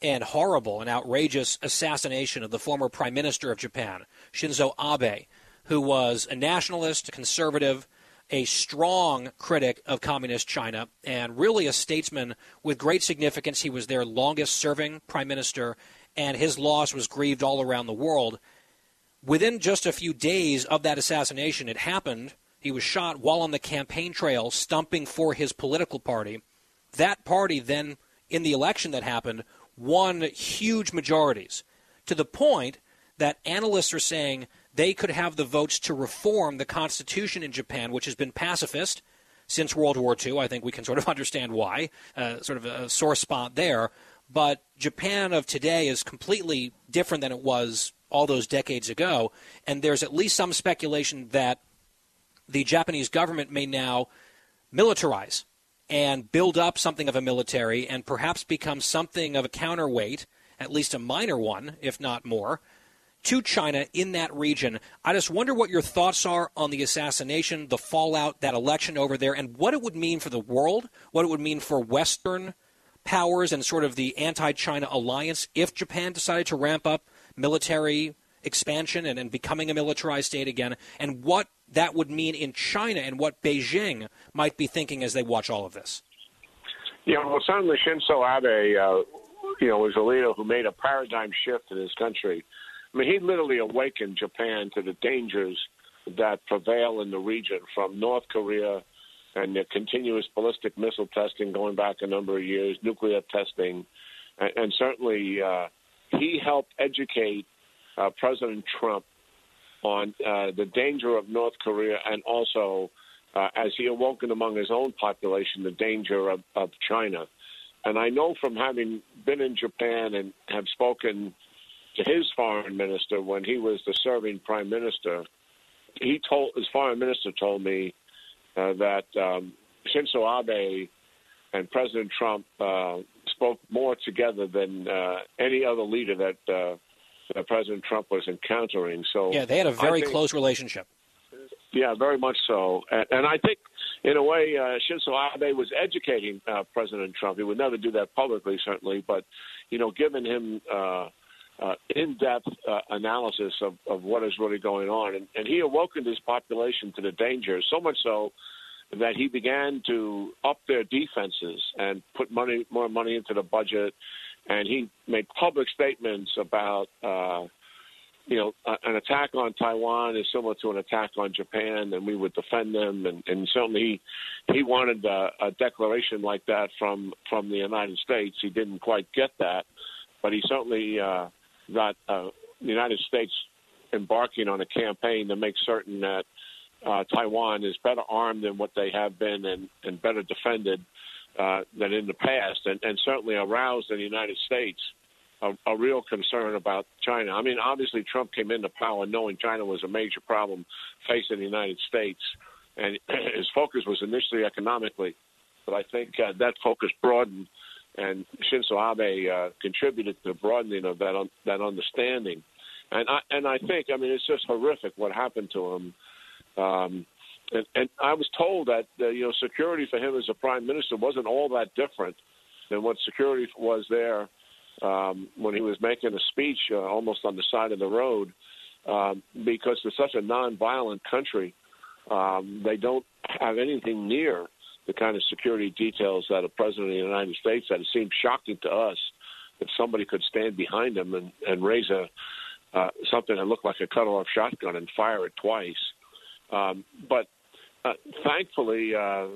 and horrible and outrageous assassination of the former Prime Minister of Japan, Shinzo Abe, who was a nationalist, a conservative, a strong critic of communist China, and really a statesman with great significance. He was their longest serving prime minister, and his loss was grieved all around the world. Within just a few days of that assassination, it happened. He was shot while on the campaign trail, stumping for his political party. That party then, in the election that happened, won huge majorities to the point that analysts are saying they could have the votes to reform the constitution in Japan, which has been pacifist since World War II. I think we can sort of understand why, uh, sort of a sore spot there. But Japan of today is completely different than it was all those decades ago. And there's at least some speculation that the Japanese government may now militarize and build up something of a military and perhaps become something of a counterweight, at least a minor one, if not more, to China in that region. I just wonder what your thoughts are on the assassination, the fallout, that election over there, and what it would mean for the world, what it would mean for Western powers and sort of the anti China alliance if Japan decided to ramp up military expansion and, and becoming a militarized state again, and what that would mean in China and what Beijing might be thinking as they watch all of this. Yeah, well, certainly Shinzo Abe, uh, you know, was a leader who made a paradigm shift in his country. I mean, he literally awakened Japan to the dangers that prevail in the region from North Korea and the continuous ballistic missile testing going back a number of years, nuclear testing, and, and certainly uh, he helped educate uh, President Trump on uh, the danger of North Korea and also, uh, as he awoken among his own population, the danger of, of China. And I know from having been in Japan and have spoken to his foreign minister when he was the serving prime minister, he told his foreign minister told me uh, that um, Shinzo Abe and President Trump uh, spoke more together than uh, any other leader that uh, that President Trump was encountering. So yeah, they had a very think, close relationship. Yeah, very much so. And, and I think, in a way, uh, Shinzo Abe was educating uh, President Trump. He would never do that publicly, certainly, but you know, giving him uh, uh, in-depth uh, analysis of, of what is really going on, and, and he awakened his population to the danger so much so that he began to up their defenses and put money, more money into the budget and he made public statements about uh, you know, an attack on Taiwan is similar to an attack on Japan, and we would defend them. And, and certainly, he, he wanted a, a declaration like that from from the United States. He didn't quite get that, but he certainly uh, got uh, the United States embarking on a campaign to make certain that uh, Taiwan is better armed than what they have been and, and better defended uh, than in the past, and, and certainly aroused in the United States a, a real concern about China. I mean, obviously, Trump came into power knowing China was a major problem facing the United States, and his focus was initially economically, but I think uh, that focus broadened, and Shinzo Abe uh, contributed to the broadening of that un- that understanding. And I and I think, I mean, it's just horrific what happened to him. Um, and, and I was told that uh, you know security for him as a prime minister wasn't all that different than what security was there um, when he was making a speech uh, almost on the side of the road, um, because it's such a nonviolent country. Um, they don't have anything near the kind of security details that a president of the United States had. It seems shocking to us that somebody could stand behind him and, and raise a uh, something that looked like a cut-off shotgun and fire it twice. Um, but uh, thankfully, uh,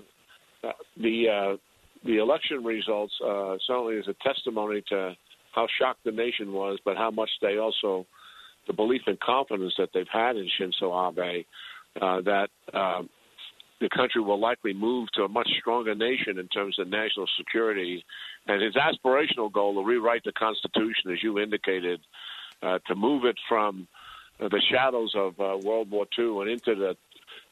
the uh, the election results uh, certainly is a testimony to how shocked the nation was, but how much they also, the belief and confidence that they've had in Shinzo Abe, that the country will likely move to a much stronger nation in terms of national security. And his aspirational goal to rewrite the Constitution, as you indicated, uh, to move it from the shadows of uh, World War II and into the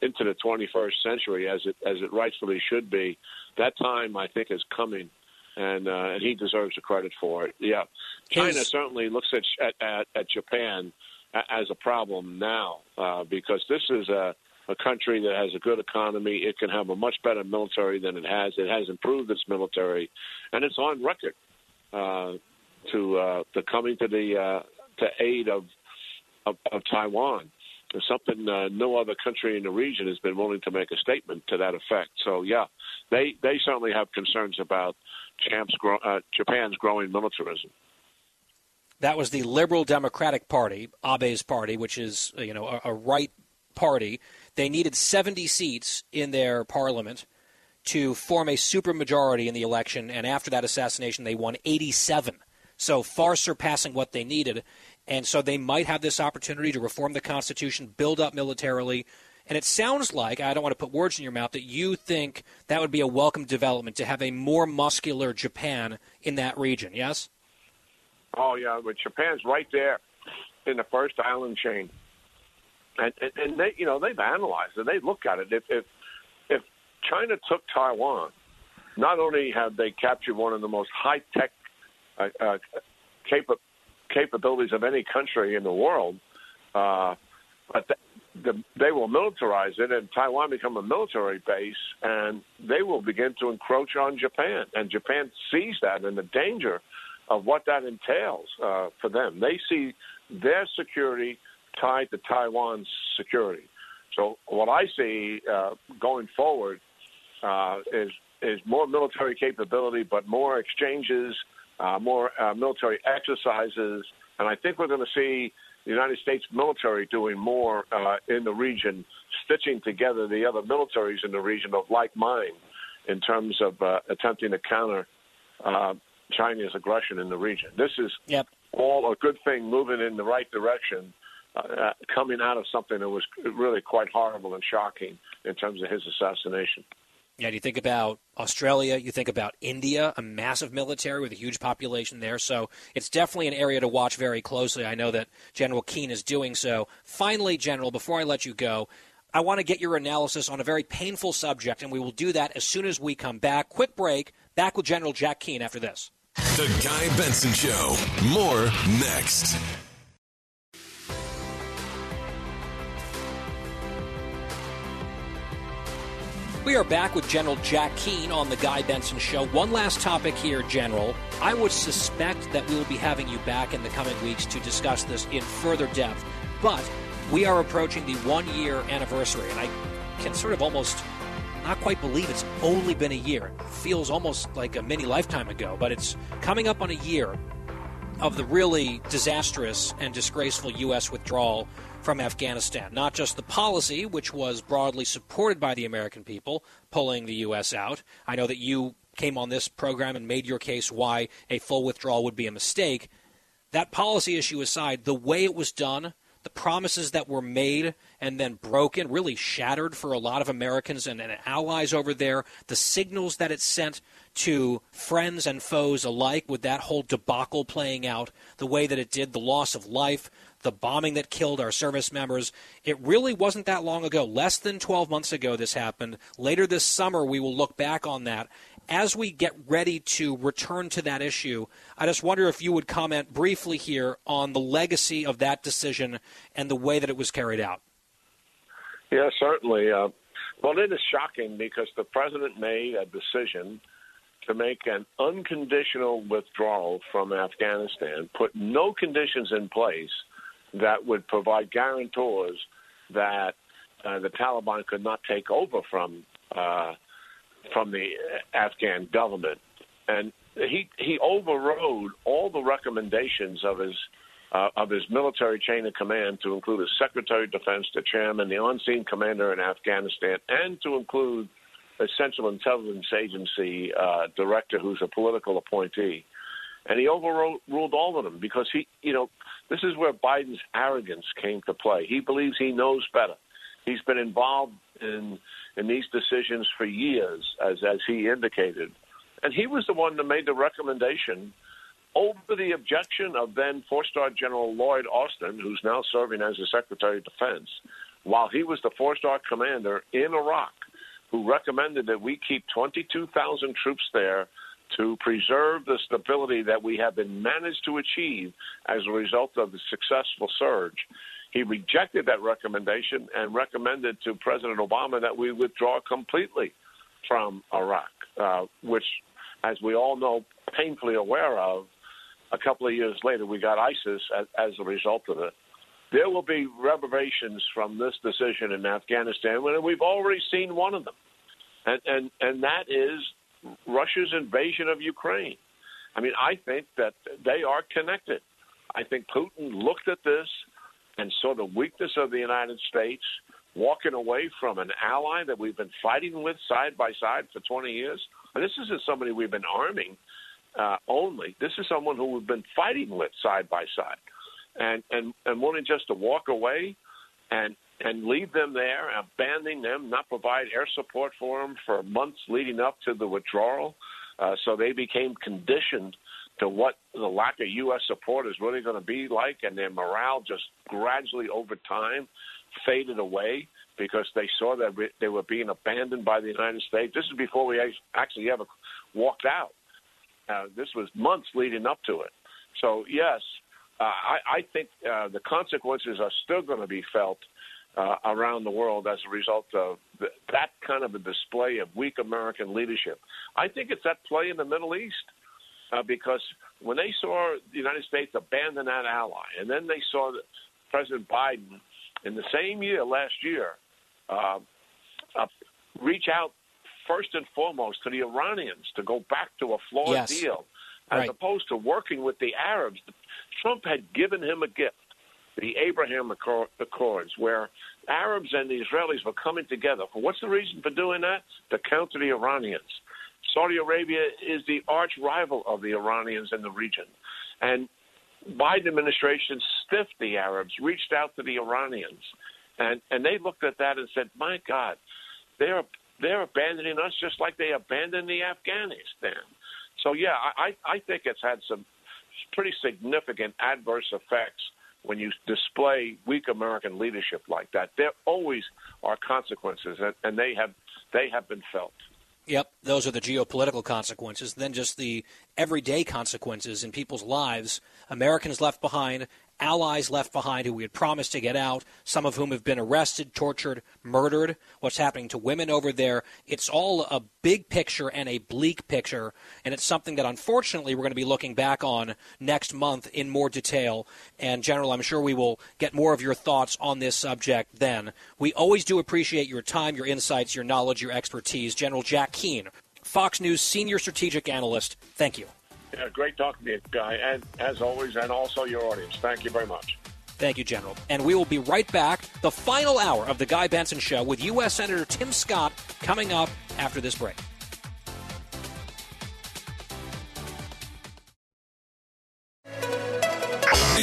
into the 21st century, as it as it rightfully should be. That time, I think, is coming and uh, and he deserves the credit for it. Yeah, China His... certainly looks at, at at Japan as a problem now uh, because this is a a country that has a good economy. It can have a much better military than it has. It has improved its military, and it's on record uh, to uh, to coming to the uh, to aid of of, of Taiwan. Something uh, no other country in the region has been willing to make a statement to that effect. So yeah, they they certainly have concerns about grow, uh, Japan's growing militarism. That was the Liberal Democratic Party, Abe's party, which is you know a, a right party. They needed 70 seats in their parliament to form a supermajority in the election, and after that assassination, they won 87. So far surpassing what they needed. And so they might have this opportunity to reform the Constitution, build up militarily, and it sounds like, I don't want to put words in your mouth, that you think that would be a welcome development to have a more muscular Japan in that region, yes? Oh, yeah, but Japan's right there in the first island chain. And, and, and they, you know, they've analyzed it. They look at it. If, if, if China took Taiwan, not only have they captured one of the most high tech uh, uh, capa- capabilities of any country in the world, uh, but the, they will militarize it, and Taiwan become a military base, and they will begin to encroach on Japan. And Japan sees that and the danger of what that entails uh, for them. They see their security tied to Taiwan's security. So what I see uh, going forward uh, is is more military capability, but more exchanges, uh, more uh, military exercises, and I think we're going to see the United States military doing more uh, in the region, stitching together the other militaries in the region of like mind in terms of uh, attempting to counter uh, China's aggression in the region. This is yep. all a good thing, moving in the right direction. Uh, uh, coming out of something that was really quite horrible and shocking in terms of his assassination. Yeah, you think about Australia, you think about India, a massive military with a huge population there. So it's definitely an area to watch very closely. I know that General Keane is doing so. Finally, General, before I let you go, I want to get your analysis on a very painful subject, and we will do that as soon as we come back. Quick break. Back with General Jack Keane after this. The Guy Benson Show. More next. We are back with General Jack Keane on the Guy Benson Show. One last topic here, General. I would suspect that we will be having you back in the coming weeks to discuss this in further depth. But we are approaching the one year anniversary, and I can sort of almost not quite believe it's only been a year. It feels almost like a mini lifetime ago, but it's coming up on a year of the really disastrous and disgraceful U.S. withdrawal from Afghanistan. Not just the policy, which was broadly supported by the American people, pulling the U.S. out. I know that you came on this program and made your case why a full withdrawal would be a mistake. That policy issue aside, the way it was done, the promises that were made and then broken, really shattered for a lot of Americans and, and, allies over there, the signals that it sent to friends and foes alike with that whole debacle playing out the way that it did, the loss of life, the bombing that killed our service members. It really wasn't that long ago. Less than 12 months ago, this happened. Later this summer, we will look back on that. As we get ready to return to that issue, I just wonder if you would comment briefly here on the legacy of that decision and the way that it was carried out. Yeah, certainly. Uh, well, it is shocking because the president made a decision to make an unconditional withdrawal from Afghanistan, put no conditions in place that would provide guarantors that uh, the Taliban could not take over from uh, from the Afghan government, and he he overrode all the recommendations of his uh, of his military chain of command to include his Secretary of Defense, the chairman, the on-scene commander in Afghanistan, and to include a Central Intelligence Agency uh, director who's a political appointee. And he overruled all of them because he, you know, this is where Biden's arrogance came to play. He believes he knows better. He's been involved in in these decisions for years, as as he indicated, and he was the one that made the recommendation over the objection of then four-star General Lloyd Austin, who's now serving as the Secretary of Defense, while he was the four-star commander in Iraq, who recommended that we keep 22,000 troops there to preserve the stability that we have been managed to achieve as a result of the successful surge. He rejected that recommendation and recommended to President Obama that we withdraw completely from Iraq, uh, which, as we all know, painfully aware of, a couple of years later, we got ISIS as, as a result of it. There will be reverberations from this decision in Afghanistan, and we've already seen one of them, and and and that is Russia's invasion of Ukraine. I mean, I think that they are connected. I think Putin looked at this and saw the weakness of the United States, walking away from an ally that we've been fighting with side by side for 20 years. And this isn't somebody we've been arming uh, only. This is someone who we've been fighting with side by side, and and and wanting just to walk away, and and leave them there, abandoning them, not provide air support for them for months leading up to the withdrawal. Uh, so they became conditioned to what the lack of U.S. support is really going to be like, and their morale just gradually over time faded away because they saw that they were being abandoned by the United States. This is before we actually ever walked out. Uh, this was months leading up to it. So yes, uh, I, I think uh, the consequences are still going to be felt uh, around the world as a result of the, that kind of a display of weak American leadership. I think it's at play in the Middle East uh, because when they saw the United States abandon that ally, and then they saw President Biden in the same year last year uh, reach out first and foremost to the Iranians to go back to a flawed yes. deal, as right. opposed to working with the Arabs. Trump had given him a gift, the Abraham Accords, where Arabs and the Israelis were coming together. What's the reason for doing that? To counter the Iranians. Saudi Arabia is the arch rival of the Iranians in the region. And Biden administration stiffed the Arabs, reached out to the Iranians, and, and they looked at that and said, my God, they're they're abandoning us just like they abandoned the Afghanistan. So yeah, I I think it's had some pretty significant adverse effects when you display weak American leadership like that. There always are consequences, and, and they have they have been felt. Yep, those are the geopolitical consequences. Then just the everyday consequences in people's lives. Americans left behind, allies left behind who we had promised to get out, some of whom have been arrested, tortured, murdered, what's happening to women over there. It's all a big picture and a bleak picture, and it's something that unfortunately we're going to be looking back on next month in more detail. And, General, I'm sure we will get more of your thoughts on this subject then. We always do appreciate your time, your insights, your knowledge, your expertise. General Jack Keane, Fox News senior strategic analyst, thank you. Yeah, great talking to you, Guy, and as always, and also your audience. Thank you very much. Thank you, General. And we will be right back. The final hour of the Guy Benson Show with U.S. Senator Tim Scott coming up after this break.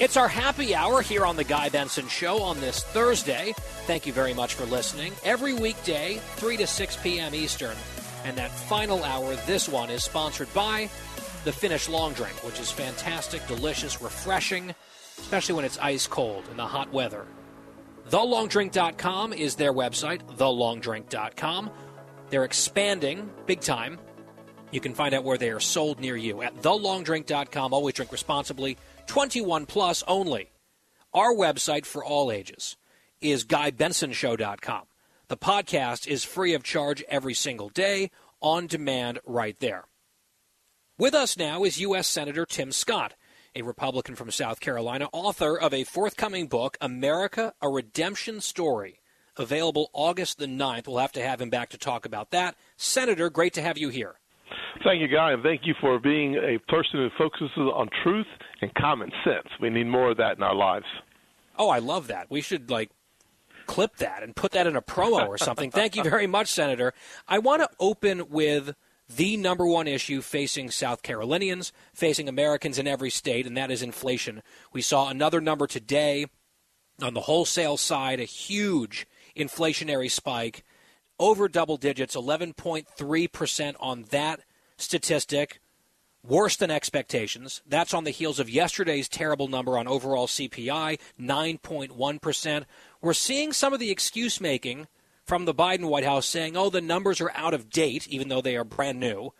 It's our happy hour here on the Guy Benson Show on this Thursday. Thank you very much for listening. Every weekday, 3 to 6 p.m. Eastern. And that final hour, this one, is sponsored by the Finnish Long Drink, which is fantastic, delicious, refreshing, especially when it's ice cold in the hot weather. TheLongDrink.com is their website, TheLongDrink.com. They're expanding big time. You can find out where they are sold near you at TheLongDrink.com. Always drink responsibly. 21 plus only. Our website for all ages is GuyBensonShow.com. The podcast is free of charge every single day, on demand right there. With us now is U.S. Senator Tim Scott, a Republican from South Carolina, author of a forthcoming book, America, a Redemption Story, available August the 9th. We'll have to have him back to talk about that. Senator, great to have you here. Thank you, Guy, and thank you for being a person who focuses on truth and common sense. We need more of that in our lives. Oh, I love that. We should like clip that and put that in a promo or something. Thank you very much, Senator. I want to open with the number one issue facing South Carolinians, facing Americans in every state, and that is inflation. We saw another number today on the wholesale side, a huge inflationary spike, over double digits, 11.3% on that statistic, worse than expectations. That's on the heels of yesterday's terrible number on overall CPI, 9.1%. We're seeing some of the excuse making from the Biden White House saying, oh, the numbers are out of date, even though they are brand new.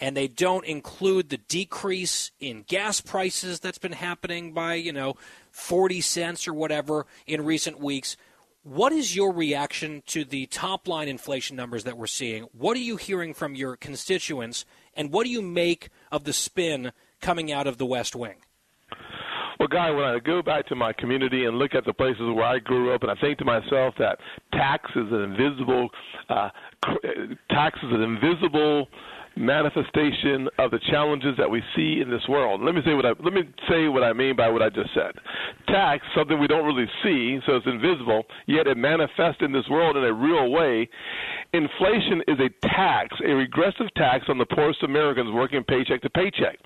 And they don't include the decrease in gas prices that's been happening by, you know, 40 cents or whatever in recent weeks. What is your reaction to the top line inflation numbers that we're seeing? What are you hearing from your constituents and what do you make of the spin coming out of the West Wing? Well, Guy, when I go back to my community and look at the places where I grew up, and I think to myself that tax is an invisible, uh, tax is an invisible manifestation of the challenges that we see in this world. Let me say what I let me say what I mean by what I just said. Tax, something we don't really see, so it's invisible, yet it manifests in this world in a real way. Inflation is a tax, a regressive tax on the poorest Americans working paycheck to paycheck.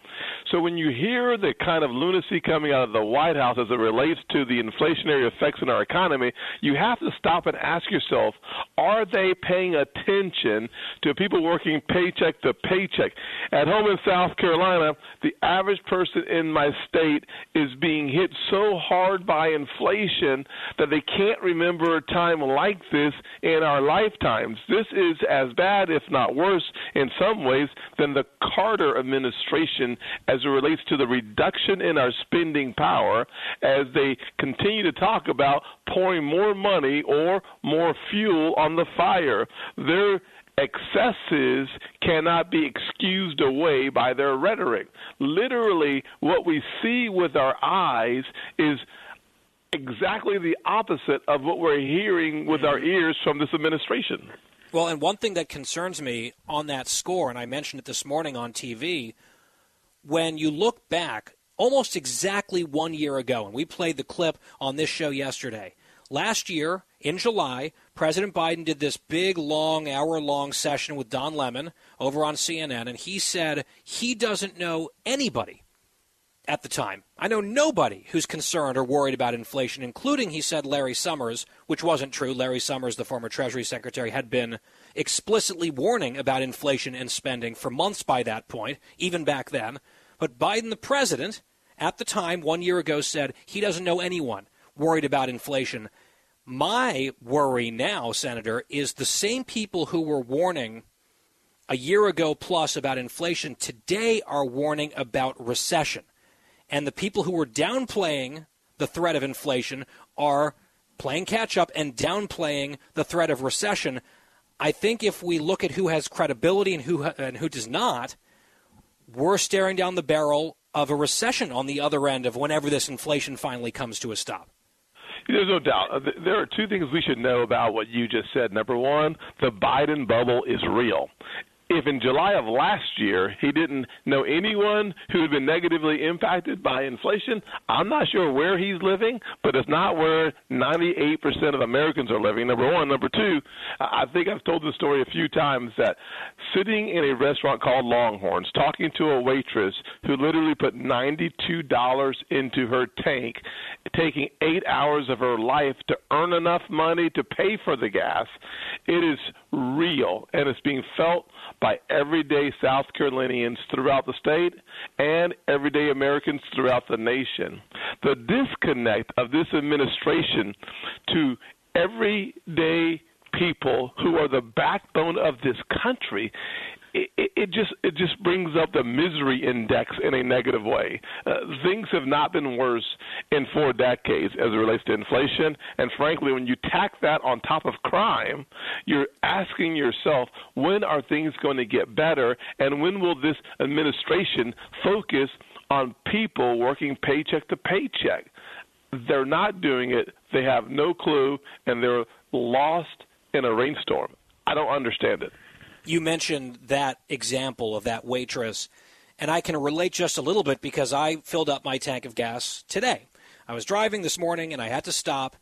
So when you hear the kind of lunacy coming out of the White House as it relates to the inflationary effects in our economy, you have to stop and ask yourself, are they paying attention to people working paycheck to paycheck. At home in South Carolina, the average person in my state is being hit so hard by inflation that they can't remember a time like this in our lifetimes. This is as bad, if not worse, in some ways, than the Carter administration as it relates to the reduction in our spending power as they continue to talk about pouring more money or more fuel on the fire. They're excesses cannot be excused away by their rhetoric. Literally, what we see with our eyes is exactly the opposite of what we're hearing with our ears from this administration. Well, and one thing that concerns me on that score, and I mentioned it this morning on TV, when you look back almost exactly one year ago, and we played the clip on this show yesterday. Last year, in July, President Biden did this big, long, hour long session with Don Lemon over on CNN, and he said he doesn't know anybody at the time. I know nobody who's concerned or worried about inflation, including, he said, Larry Summers, which wasn't true. Larry Summers, the former Treasury Secretary, had been explicitly warning about inflation and spending for months by that point, even back then. But Biden, the president, at the time, one year ago, said he doesn't know anyone worried about inflation. My worry now, Senator, is the same people who were warning a year ago plus about inflation today are warning about recession. And the people who were downplaying the threat of inflation are playing catch up and downplaying the threat of recession. I think if we look at who has credibility and who and who does not, we're staring down the barrel of a recession on the other end of whenever this inflation finally comes to a stop. There's no doubt. Uh, there are two things we should know about what you just said. Number one, the Biden bubble is real if in July of last year he didn't know anyone who had been negatively impacted by inflation, I'm not sure where he's living, but it's not where 98% of Americans are living. Number one. Number two, I think I've told this story a few times that sitting in a restaurant called Longhorns, talking to a waitress who literally put $92 into her tank, taking eight hours of her life to earn enough money to pay for the gas, it is real and it's being felt by everyday South Carolinians throughout the state and everyday Americans throughout the nation. The disconnect of this administration to everyday people who are the backbone of this country it, just it just brings up the misery index in a negative way. Uh, things have not been worse in four decades as it relates to inflation, and frankly, when you tack that on top of crime, you're asking yourself, when are things going to get better, and when will this administration focus on people working paycheck to paycheck? They're not doing it. They have no clue, and they're lost in a rainstorm. I don't understand it you mentioned that example of that waitress, and I can relate just a little bit because I filled up my tank of gas today. I was driving this morning and I had to stop,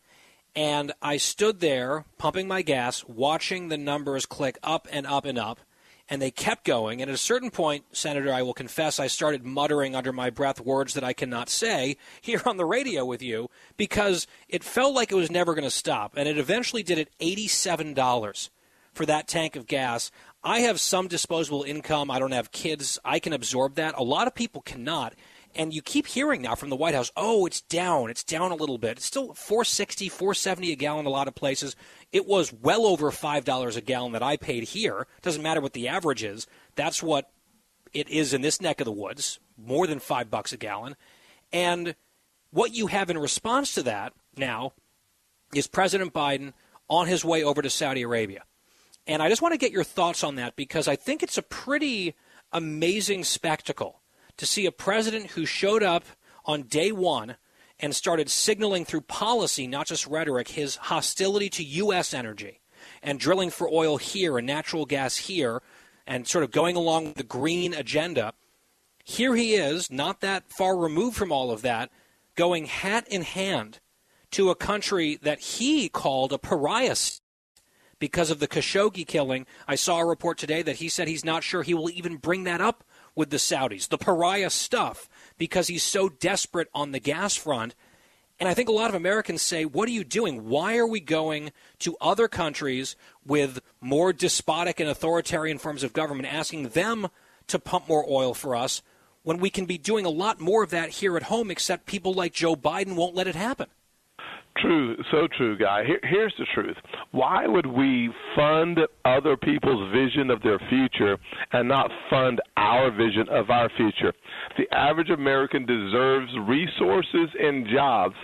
and I stood there pumping my gas, watching the numbers click up and up and up, and they kept going. And at a certain point, Senator, I will confess, I started muttering under my breath words that I cannot say here on the radio with you because it felt like it was never going to stop. And it eventually did it $87 for that tank of gas. I have some disposable income. I don't have kids. I can absorb that. A lot of people cannot. And you keep hearing now from the White House, oh, it's down. It's down a little bit. It's still 460, 470 a gallon a lot of places. It was well over $5 a gallon that I paid here. Doesn't matter what the average is. That's what it is in this neck of the woods, more than 5 bucks a gallon. And what you have in response to that now is President Biden on his way over to Saudi Arabia. And I just want to get your thoughts on that because I think it's a pretty amazing spectacle to see a president who showed up on day one and started signaling through policy, not just rhetoric, his hostility to U.S. energy and drilling for oil here and natural gas here and sort of going along with the green agenda. Here he is, not that far removed from all of that, going hat in hand to a country that he called a pariah because of the Khashoggi killing. I saw a report today that he said he's not sure he will even bring that up with the Saudis, the pariah stuff, because he's so desperate on the gas front. And I think a lot of Americans say, What are you doing? Why are we going to other countries with more despotic and authoritarian forms of government, asking them to pump more oil for us when we can be doing a lot more of that here at home, except people like Joe Biden won't let it happen? True, so true, guy. Here, here's the truth. Why would we fund other people's vision of their future and not fund our vision of our future? The average American deserves resources and jobs,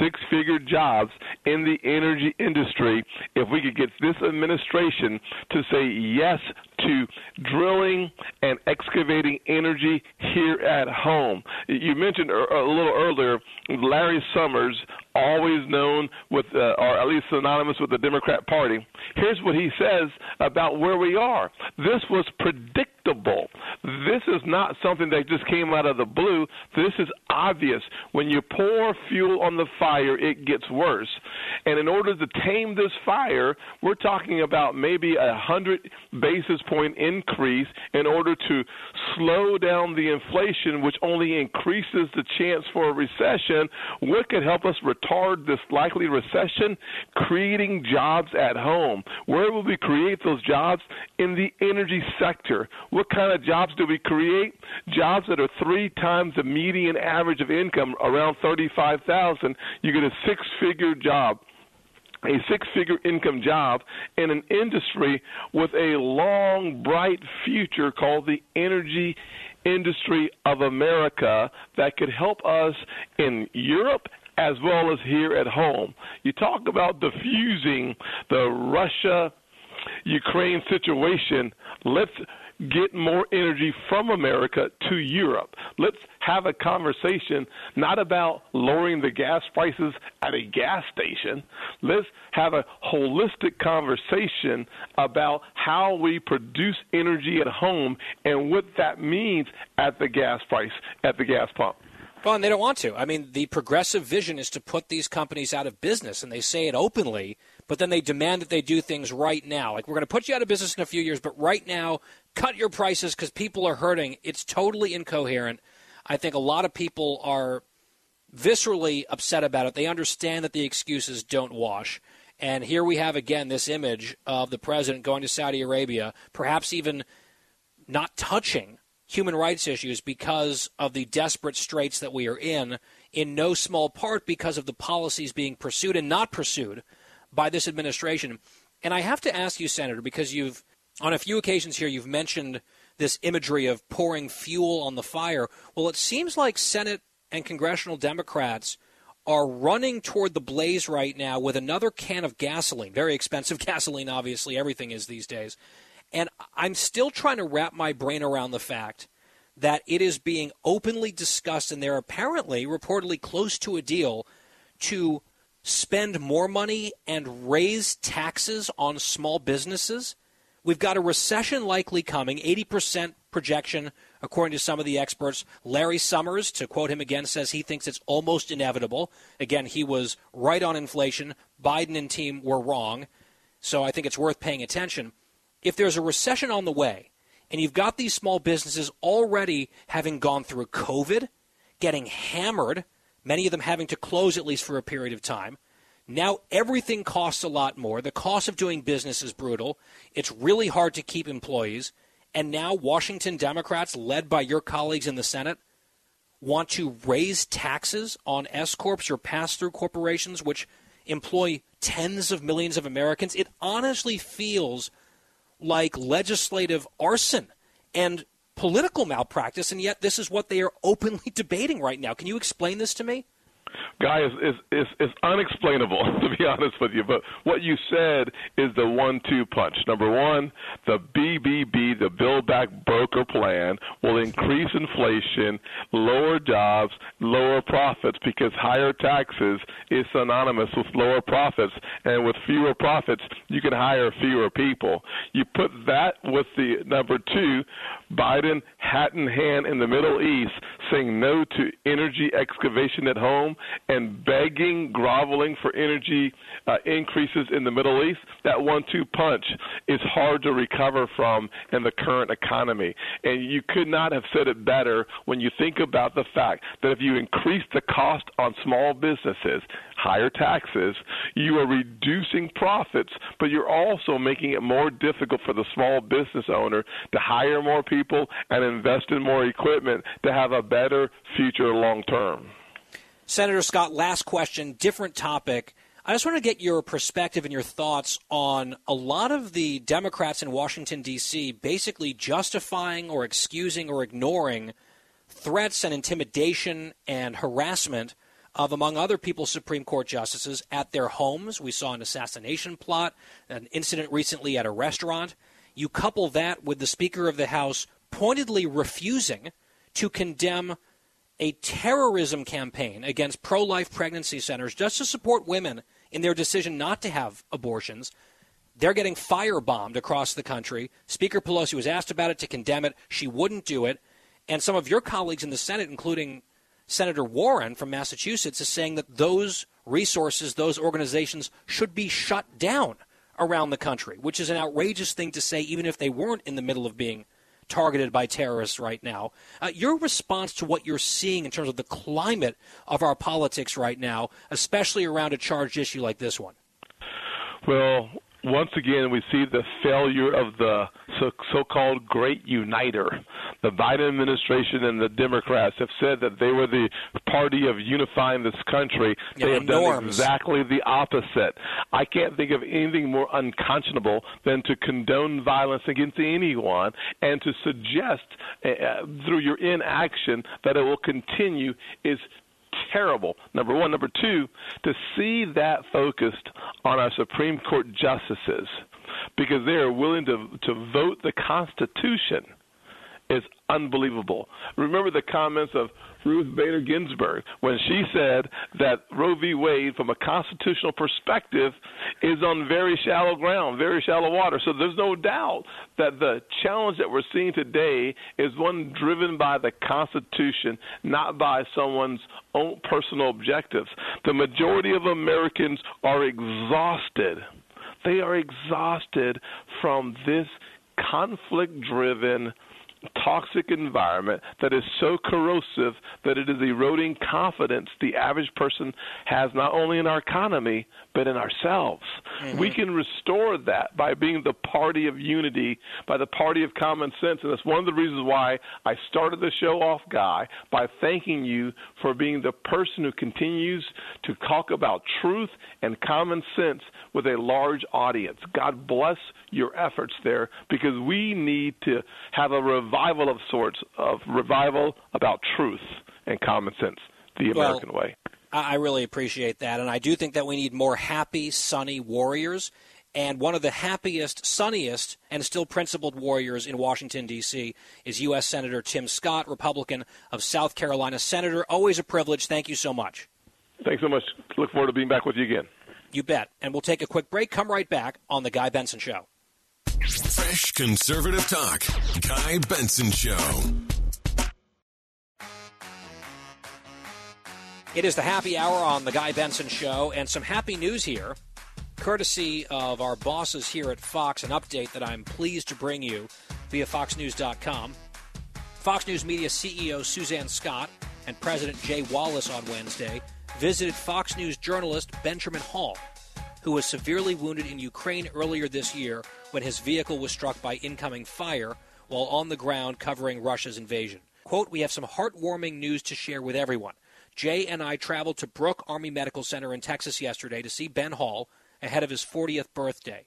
six figure jobs in the energy industry if we could get this administration to say yes to drilling and excavating energy here at home. You mentioned a little earlier Larry Summers, always known with, uh, or at least synonymous with the Democrat Party. Here's what he says about where we are. This was predictable. This is not something that just came out of the blue. This is obvious. When you pour fuel on the fire, it gets worse. And in order to tame this fire, we're talking about maybe a hundred basis point increase in order to slow down the inflation, which only increases the chance for a recession. What could help us retard this likely recession? Creating jobs at home. Where will we create those jobs? In the energy sector. What kind of jobs do we create? Jobs that are three times the median average of income, around 35,000. You get a six-figure job a six figure income job in an industry with a long, bright future called the energy industry of America that could help us in Europe as well as here at home. You talk about diffusing the Russia Ukraine situation. Let's get more energy from America to Europe. Let's have a conversation not about lowering the gas prices at a gas station. Let's have a holistic conversation about how we produce energy at home and what that means at the gas price, at the gas pump. Well, and they don't want to. I mean, the progressive vision is to put these companies out of business, and they say it openly, but then they demand that they do things right now. Like, we're going to put you out of business in a few years, but right now, cut your prices because people are hurting. It's totally incoherent. I think a lot of people are viscerally upset about it. They understand that the excuses don't wash. And here we have again this image of the president going to Saudi Arabia, perhaps even not touching human rights issues because of the desperate straits that we are in, in no small part because of the policies being pursued and not pursued by this administration. And I have to ask you, Senator, because you've, on a few occasions here, you've mentioned this imagery of pouring fuel on the fire. Well, it seems like Senate and congressional Democrats are running toward the blaze right now with another can of gasoline. Very expensive gasoline, obviously, everything is these days. And I'm still trying to wrap my brain around the fact that it is being openly discussed, and they're apparently, reportedly, close to a deal to spend more money and raise taxes on small businesses. We've got a recession likely coming, 80% projection, according to some of the experts. Larry Summers, to quote him again, says he thinks it's almost inevitable. Again, he was right on inflation. Biden and team were wrong. So I think it's worth paying attention if there's a recession on the way and you've got these small businesses already having gone through COVID, getting hammered, many of them having to close at least for a period of time. Now everything costs a lot more. The cost of doing business is brutal. It's really hard to keep employees. And now Washington Democrats, led by your colleagues in the Senate, want to raise taxes on S corps or pass through corporations, which employ tens of millions of Americans. It honestly feels like legislative arson and political malpractice, and yet this is what they are openly debating right now. Can you explain this to me? Guy is, is is is unexplainable to be honest with you. But what you said is the one-two punch. Number one, the BBB, the Build Back Broker Plan, will increase inflation, lower jobs, lower profits because higher taxes is synonymous with lower profits, and with fewer profits, you can hire fewer people. You put that with the number two, Biden hat in hand in the Middle East, saying no to energy excavation at home and begging, groveling for energy uh, increases in the Middle East, that one two punch is hard to recover from in the current economy. And you could not have said it better when you think about the fact that if you increase the cost on small businesses, higher taxes, you are reducing profits, but you're also making it more difficult for the small business owner to hire more people and invest in more equipment to have a better future long term. Senator Scott, last question, different topic. I just want to get your perspective and your thoughts on a lot of the Democrats in Washington, D.C., basically justifying or excusing or ignoring threats and intimidation and harassment of, among other people, Supreme Court justices at their homes. We saw an assassination plot, an incident recently at a restaurant. You couple that with the Speaker of the House pointedly refusing to condemn a terrorism campaign against pro life pregnancy centers just to support women in their decision not to have abortions. They're getting firebombed across the country. Speaker Pelosi was asked about it to condemn it. She wouldn't do it. And some of your colleagues in the Senate, including Senator Warren from Massachusetts, is saying that those resources, those organizations should be shut down around the country, which is an outrageous thing to say, even if they weren't in the middle of being targeted by terrorists right now. Uh, your response to what you're seeing in terms of the climate of our politics right now, especially around a charged issue like this one? Well, once again, we see the failure of the so called great uniter. The Biden administration and the Democrats have said that they were the party of unifying this country. Yeah, they have norms. done exactly the opposite. I can't think of anything more unconscionable than to condone violence against anyone and to suggest uh, through your inaction that it will continue is terrible. Number one. Number two, to see that focused on our Supreme Court justices because they are willing to to vote the Constitution is unbelievable. Remember the comments of Ruth Bader Ginsburg when she said that Roe v. Wade, from a constitutional perspective, is on very shallow ground, very shallow water. So there's no doubt that the challenge that we're seeing today is one driven by the Constitution, not by someone's own personal objectives. The majority of Americans are exhausted. They are exhausted from this conflict driven toxic environment that is so corrosive that it is eroding confidence the average person has not only in our economy but in ourselves. Mm-hmm. We can restore that by being the party of unity, by the party of common sense. And that's one of the reasons why I started the show off, Guy, by thanking you for being the person who continues to talk about truth and common sense with a large audience. God bless your efforts there because we need to have a revival of sorts of revival about truth and common sense, the American well, way. I really appreciate that. And I do think that we need more happy, sunny warriors. And one of the happiest, sunniest, and still principled warriors in Washington, D.C. is U.S. Senator Tim Scott, Republican of South Carolina. Senator, always a privilege. Thank you so much. Thanks so much. Look forward to being back with you again. You bet. And we'll take a quick break. Come right back on The Guy Benson Show. Fresh conservative talk. Guy Benson Show. It is the happy hour on the Guy Benson Show, and some happy news here, courtesy of our bosses here at Fox. An update that I'm pleased to bring you via FoxNews.com. Fox News Media CEO Suzanne Scott and President Jay Wallace on Wednesday visited Fox News journalist Benjamin Hall, who was severely wounded in Ukraine earlier this year when his vehicle was struck by incoming fire while on the ground covering Russia's invasion. Quote, We have some heartwarming news to share with everyone. Jay and I traveled to Brooke Army Medical Center in Texas yesterday to see Ben Hall ahead of his 40th birthday.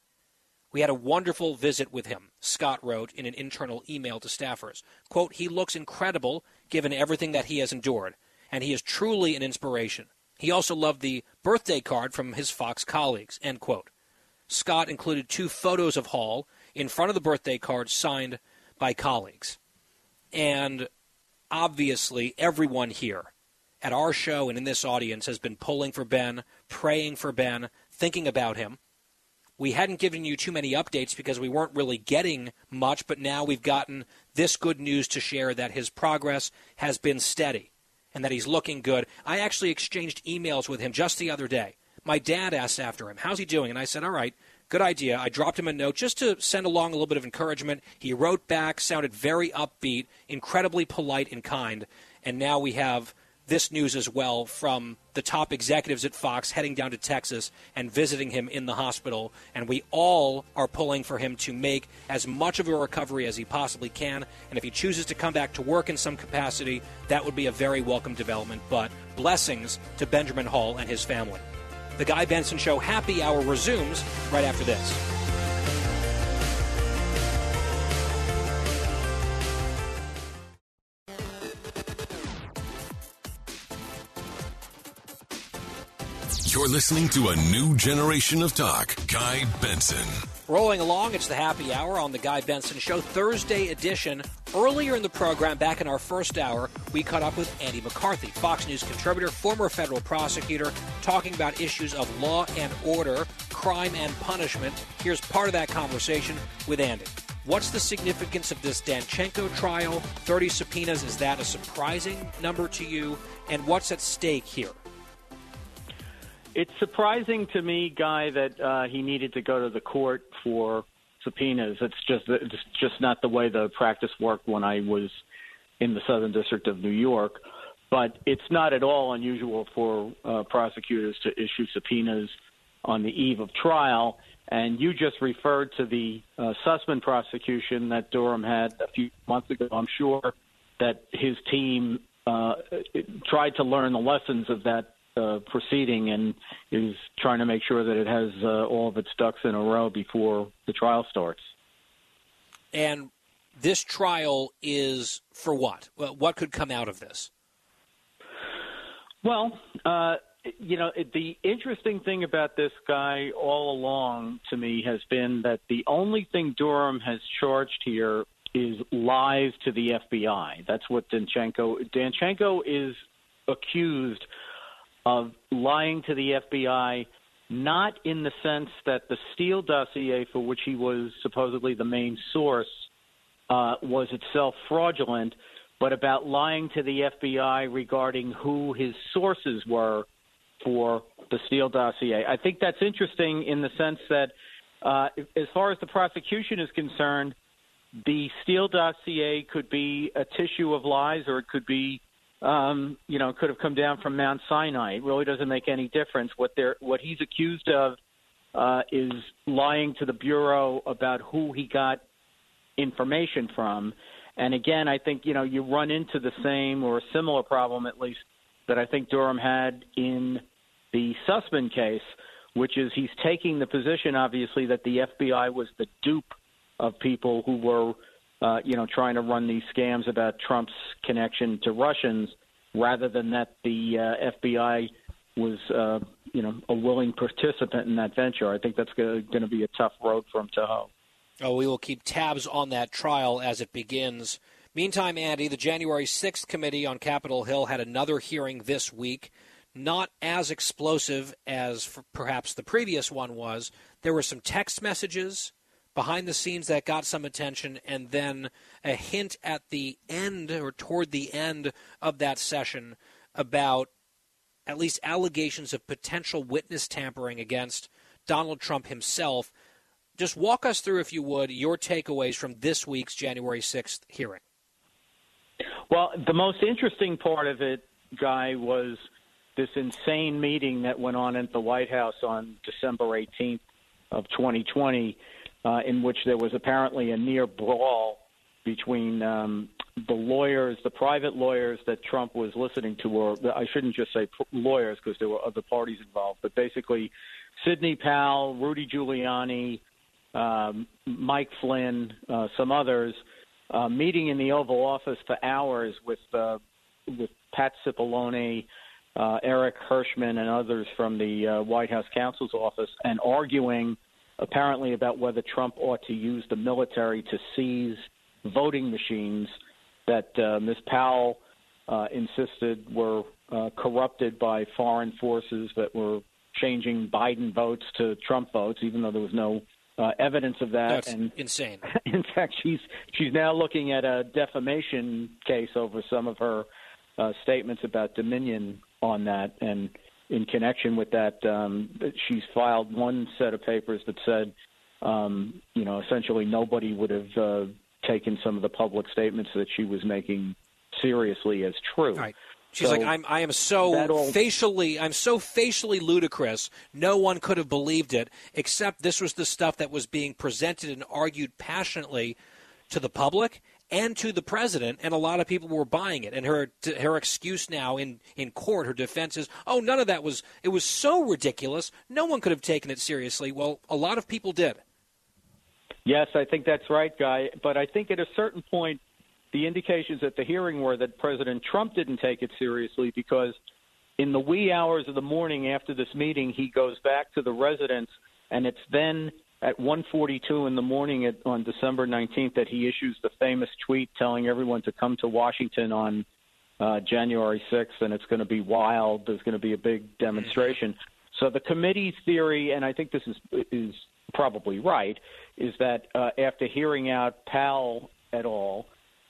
We had a wonderful visit with him, Scott wrote in an internal email to staffers. Quote, he looks incredible given everything that he has endured, and he is truly an inspiration. He also loved the birthday card from his Fox colleagues, end quote. Scott included two photos of Hall in front of the birthday card signed by colleagues. And obviously, everyone here at our show and in this audience has been pulling for Ben, praying for Ben, thinking about him. We hadn't given you too many updates because we weren't really getting much, but now we've gotten this good news to share that his progress has been steady and that he's looking good. I actually exchanged emails with him just the other day. My dad asked after him, How's he doing? And I said, All right, good idea. I dropped him a note just to send along a little bit of encouragement. He wrote back, sounded very upbeat, incredibly polite and kind. And now we have this news as well from the top executives at Fox heading down to Texas and visiting him in the hospital. And we all are pulling for him to make as much of a recovery as he possibly can. And if he chooses to come back to work in some capacity, that would be a very welcome development. But blessings to Benjamin Hall and his family. The Guy Benson Show happy hour resumes right after this. You're listening to a new generation of talk. Guy Benson. Rolling along, it's the happy hour on the Guy Benson Show, Thursday edition. Earlier in the program, back in our first hour, we caught up with Andy McCarthy, Fox News contributor, former federal prosecutor, talking about issues of law and order, crime and punishment. Here's part of that conversation with Andy. What's the significance of this Danchenko trial? 30 subpoenas, is that a surprising number to you? And what's at stake here? It's surprising to me, Guy, that uh, he needed to go to the court for subpoenas. It's just it's just not the way the practice worked when I was in the Southern District of New York. But it's not at all unusual for uh, prosecutors to issue subpoenas on the eve of trial. And you just referred to the uh, Sussmann prosecution that Durham had a few months ago. I'm sure that his team uh, tried to learn the lessons of that uh, proceeding and is trying to make sure that it has uh, all of its ducks in a row before the trial starts. And this trial is for what? What could come out of this? Well, uh, you know, the interesting thing about this guy all along to me has been that the only thing Durham has charged here is lies to the FBI. That's what Danchenko. Danchenko is accused of lying to the FBI, not in the sense that the Steele dossier, for which he was supposedly the main source, uh, was itself fraudulent, but about lying to the FBI regarding who his sources were for the Steele dossier. I think that's interesting in the sense that, uh, as far as the prosecution is concerned, the Steele dossier could be a tissue of lies, or it could be, um, you know, could have come down from Mount Sinai. It really doesn't make any difference. What they're what he's accused of uh, is lying to the bureau about who he got information from. And again, I think you know you run into the same or a similar problem, at least that I think Durham had in the Sussmann case, which is he's taking the position, obviously, that the FBI was the dupe of people who were, uh, you know, trying to run these scams about Trump's connection to Russians, rather than that the uh, FBI was, uh, you know, a willing participant in that venture. I think that's going to be a tough road for him to hoe. Oh, we will keep tabs on that trial as it begins. Meantime, Andy, the January 6th committee on Capitol Hill had another hearing this week. Not as explosive as perhaps the previous one was. There were some text messages behind the scenes that got some attention, and then a hint at the end or toward the end of that session about at least allegations of potential witness tampering against Donald Trump himself. Just walk us through, if you would, your takeaways from this week's January 6th hearing. Well, the most interesting part of it, Guy, was this insane meeting that went on at the White House on December 18th of 2020 uh, in which there was apparently a near brawl between um, the lawyers, the private lawyers that Trump was listening to, or I shouldn't just say lawyers because there were other parties involved, but basically Sidney Powell, Rudy Giuliani, um, Mike Flynn, uh, some others, uh, meeting in the Oval Office for hours with uh, with Pat Cipollone, uh, Eric Herschmann, and others from the uh, White House counsel's office, and arguing apparently about whether Trump ought to use the military to seize voting machines that uh, Ms. Powell uh, insisted were uh, corrupted by foreign forces that were changing Biden votes to Trump votes, even though there was no uh, evidence of that. That's and insane. In fact, she's she's now looking at a defamation case over some of her uh, statements about Dominion on that, and in connection with that, um, she's filed one set of papers that said, um, you know, essentially nobody would have uh, taken some of the public statements that she was making seriously as true. Right. She's so like, I'm, I am so all... facially, I'm so facially ludicrous. No one could have believed it, except this was the stuff that was being presented and argued passionately to the public and to the president, and a lot of people were buying it. And her her excuse now in in court, her defense is, "Oh, none of that was. It was so ridiculous. No one could have taken it seriously." Well, a lot of people did. Yes, I think that's right, Guy. But I think at a certain point, the indications at the hearing were that President Trump didn't take it seriously because in the wee hours of the morning after this meeting, he goes back to the residence, and it's then at 1:42 in the morning at, on December 19th that he issues the famous tweet telling everyone to come to Washington on uh, January 6th, and it's going to be wild. There's going to be a big demonstration. So the committee's theory, and I think this is is probably right, is that uh, after hearing out Powell et al.,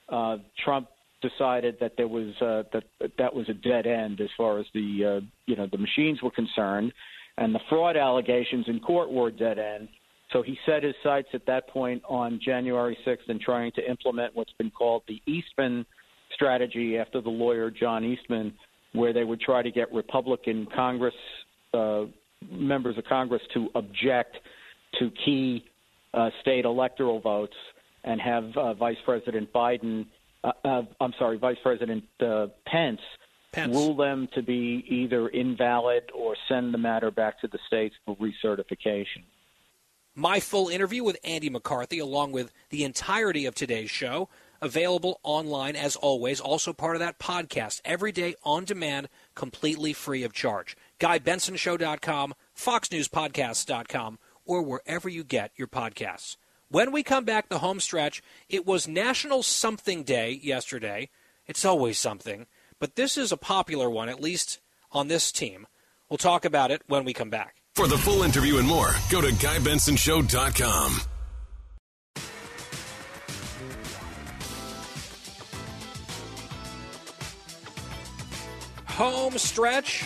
uh, Trump decided that there was uh, that that was a dead end as far as the uh, you know the machines were concerned, and the fraud allegations in court were dead end. So he set his sights at that point on January 6th and trying to implement what's been called the Eastman strategy after the lawyer John Eastman, where they would try to get Republican Congress uh, members of Congress to object to key uh, state electoral votes and have uh, Vice President Biden, uh, uh, I'm sorry, Vice President uh, Pence, Pence, rule them to be either invalid or send the matter back to the states for recertification. My full interview with Andy McCarthy, along with the entirety of today's show, available online as always, also part of that podcast, every day on demand completely free of charge. GuyBensonShow.com, FoxNewsPodcasts.com, or wherever you get your podcasts. When we come back the home stretch, it was National Something Day yesterday. It's always something, but this is a popular one, at least on this team. We'll talk about it when we come back. For the full interview and more, go to GuyBensonShow.com. Home stretch.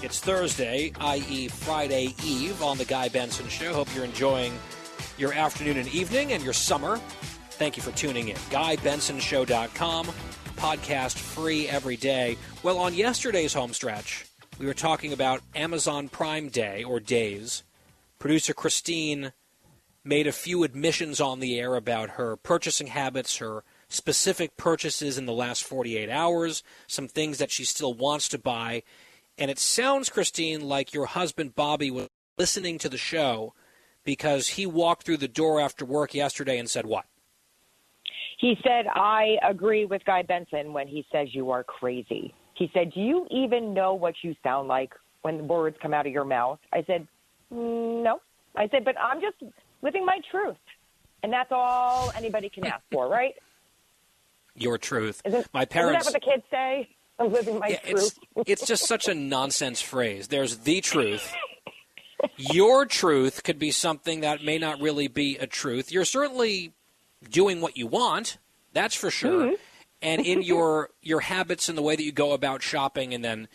It's Thursday, i.e., Friday Eve, on The Guy Benson Show. Hope you're enjoying your afternoon and evening and your summer. Thank you for tuning in. GuyBensonShow.com, podcast free every day. Well, on yesterday's home stretch, we were talking about Amazon Prime Day or days. Producer Christine made a few admissions on the air about her purchasing habits, her specific purchases in the last 48 hours, some things that she still wants to buy. And it sounds, Christine, like your husband Bobby was listening to the show because he walked through the door after work yesterday and said, What? He said, I agree with Guy Benson when he says you are crazy. He said, Do you even know what you sound like when the words come out of your mouth? I said, No. I said, But I'm just living my truth. And that's all anybody can ask for, right? Your truth. Isn't, my parents. Isn't that what the kids say? I'm living my yeah, truth. It's, it's just such a nonsense phrase. There's the truth. Your truth could be something that may not really be a truth. You're certainly doing what you want, that's for sure. Mm-hmm. And in your your habits and the way that you go about shopping, and then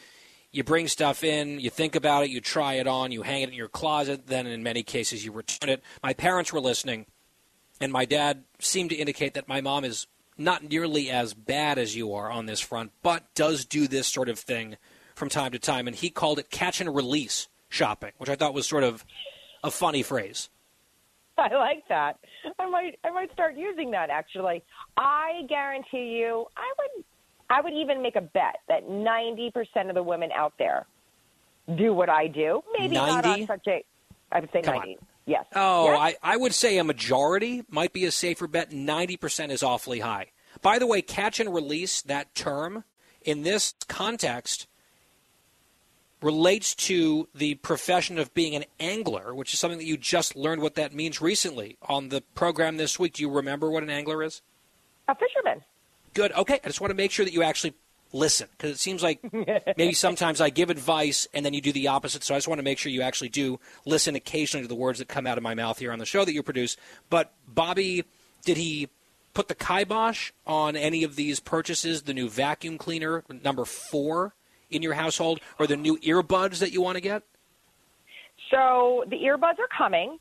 you bring stuff in, you think about it, you try it on, you hang it in your closet, then in many cases you return it. My parents were listening, and my dad seemed to indicate that my mom is not nearly as bad as you are on this front, but does do this sort of thing from time to time. And he called it catch and release shopping, which I thought was sort of a funny phrase. I like that. I might I might start using that actually. I guarantee you I would I would even make a bet that 90% of the women out there do what I do. Maybe 90? not on such a I would say Come 90. Yes. Oh, Yes? I, I would say a majority might be a safer bet. 90% is awfully high. By the way, catch and release, that term, in this context, relates to the profession of being an angler, which is something that you just learned what that means recently on the program this week. Do you remember what an angler is? a fisherman. Good. Okay. I just want to make sure that you actually listen because it seems like maybe sometimes I give advice and then you do the opposite. So I just want to make sure you actually do listen occasionally to the words that come out of my mouth here on the show that you produce. But Bobby, did he put the kibosh on any of these purchases? The new vacuum cleaner, number four in your household, or the new earbuds that you want to get? So the earbuds are coming.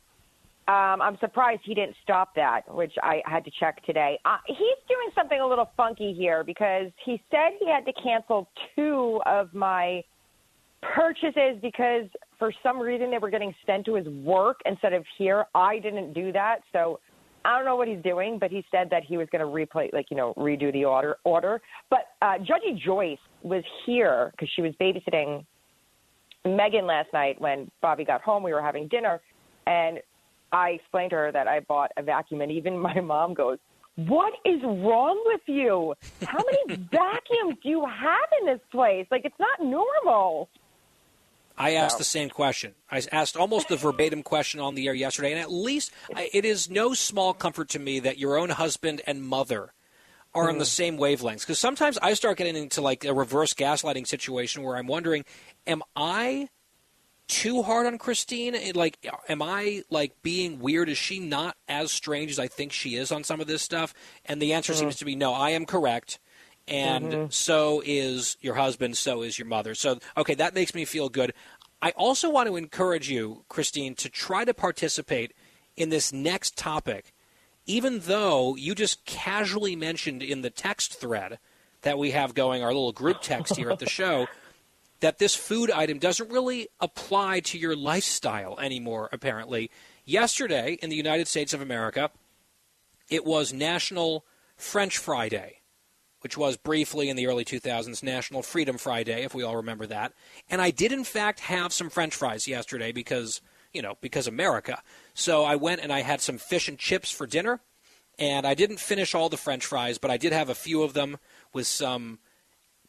Um, I'm surprised he didn't stop that, which I had to check today. Uh, he's doing something a little funky here because he said he had to cancel two of my purchases because for some reason they were getting sent to his work instead of here. I didn't do that, so I don't know what he's doing, but he said that he was going to replay, like you know, redo the order. Order. But uh, Judgy Joyce was here because she was babysitting Megan last night when Bobby got home. We were having dinner, and I explained to her that I bought a vacuum, and even my mom goes, "What is wrong with you? How many vacuums do you have in this place? Like it's not normal." I asked the same question. I asked almost the verbatim question on the air yesterday, and at least it is no small comfort to me that your own husband and mother are on the mm-hmm. same wavelengths. Because sometimes I start getting into like a reverse gaslighting situation where I'm wondering, am I too hard on Christine? Like, am I like being weird? Is she not as strange as I think she is on some of this stuff? And the answer mm-hmm. seems to be no. I am correct and mm-hmm. so is your husband, so is your mother. So, okay, that makes me feel good. I also want to encourage you, Christine, to try to participate in this next topic, even though you just casually mentioned in the text thread that we have going, our little group text here at the show, that this food item doesn't really apply to your lifestyle anymore, apparently. Yesterday in the United States of America, it was National French Fry Day which was briefly in the early 2000s National Freedom Friday, if we all remember that. And I did, in fact, have some French fries yesterday because, you know, because America. So I went and I had some fish and chips for dinner. And I didn't finish all the French fries, but I did have a few of them with some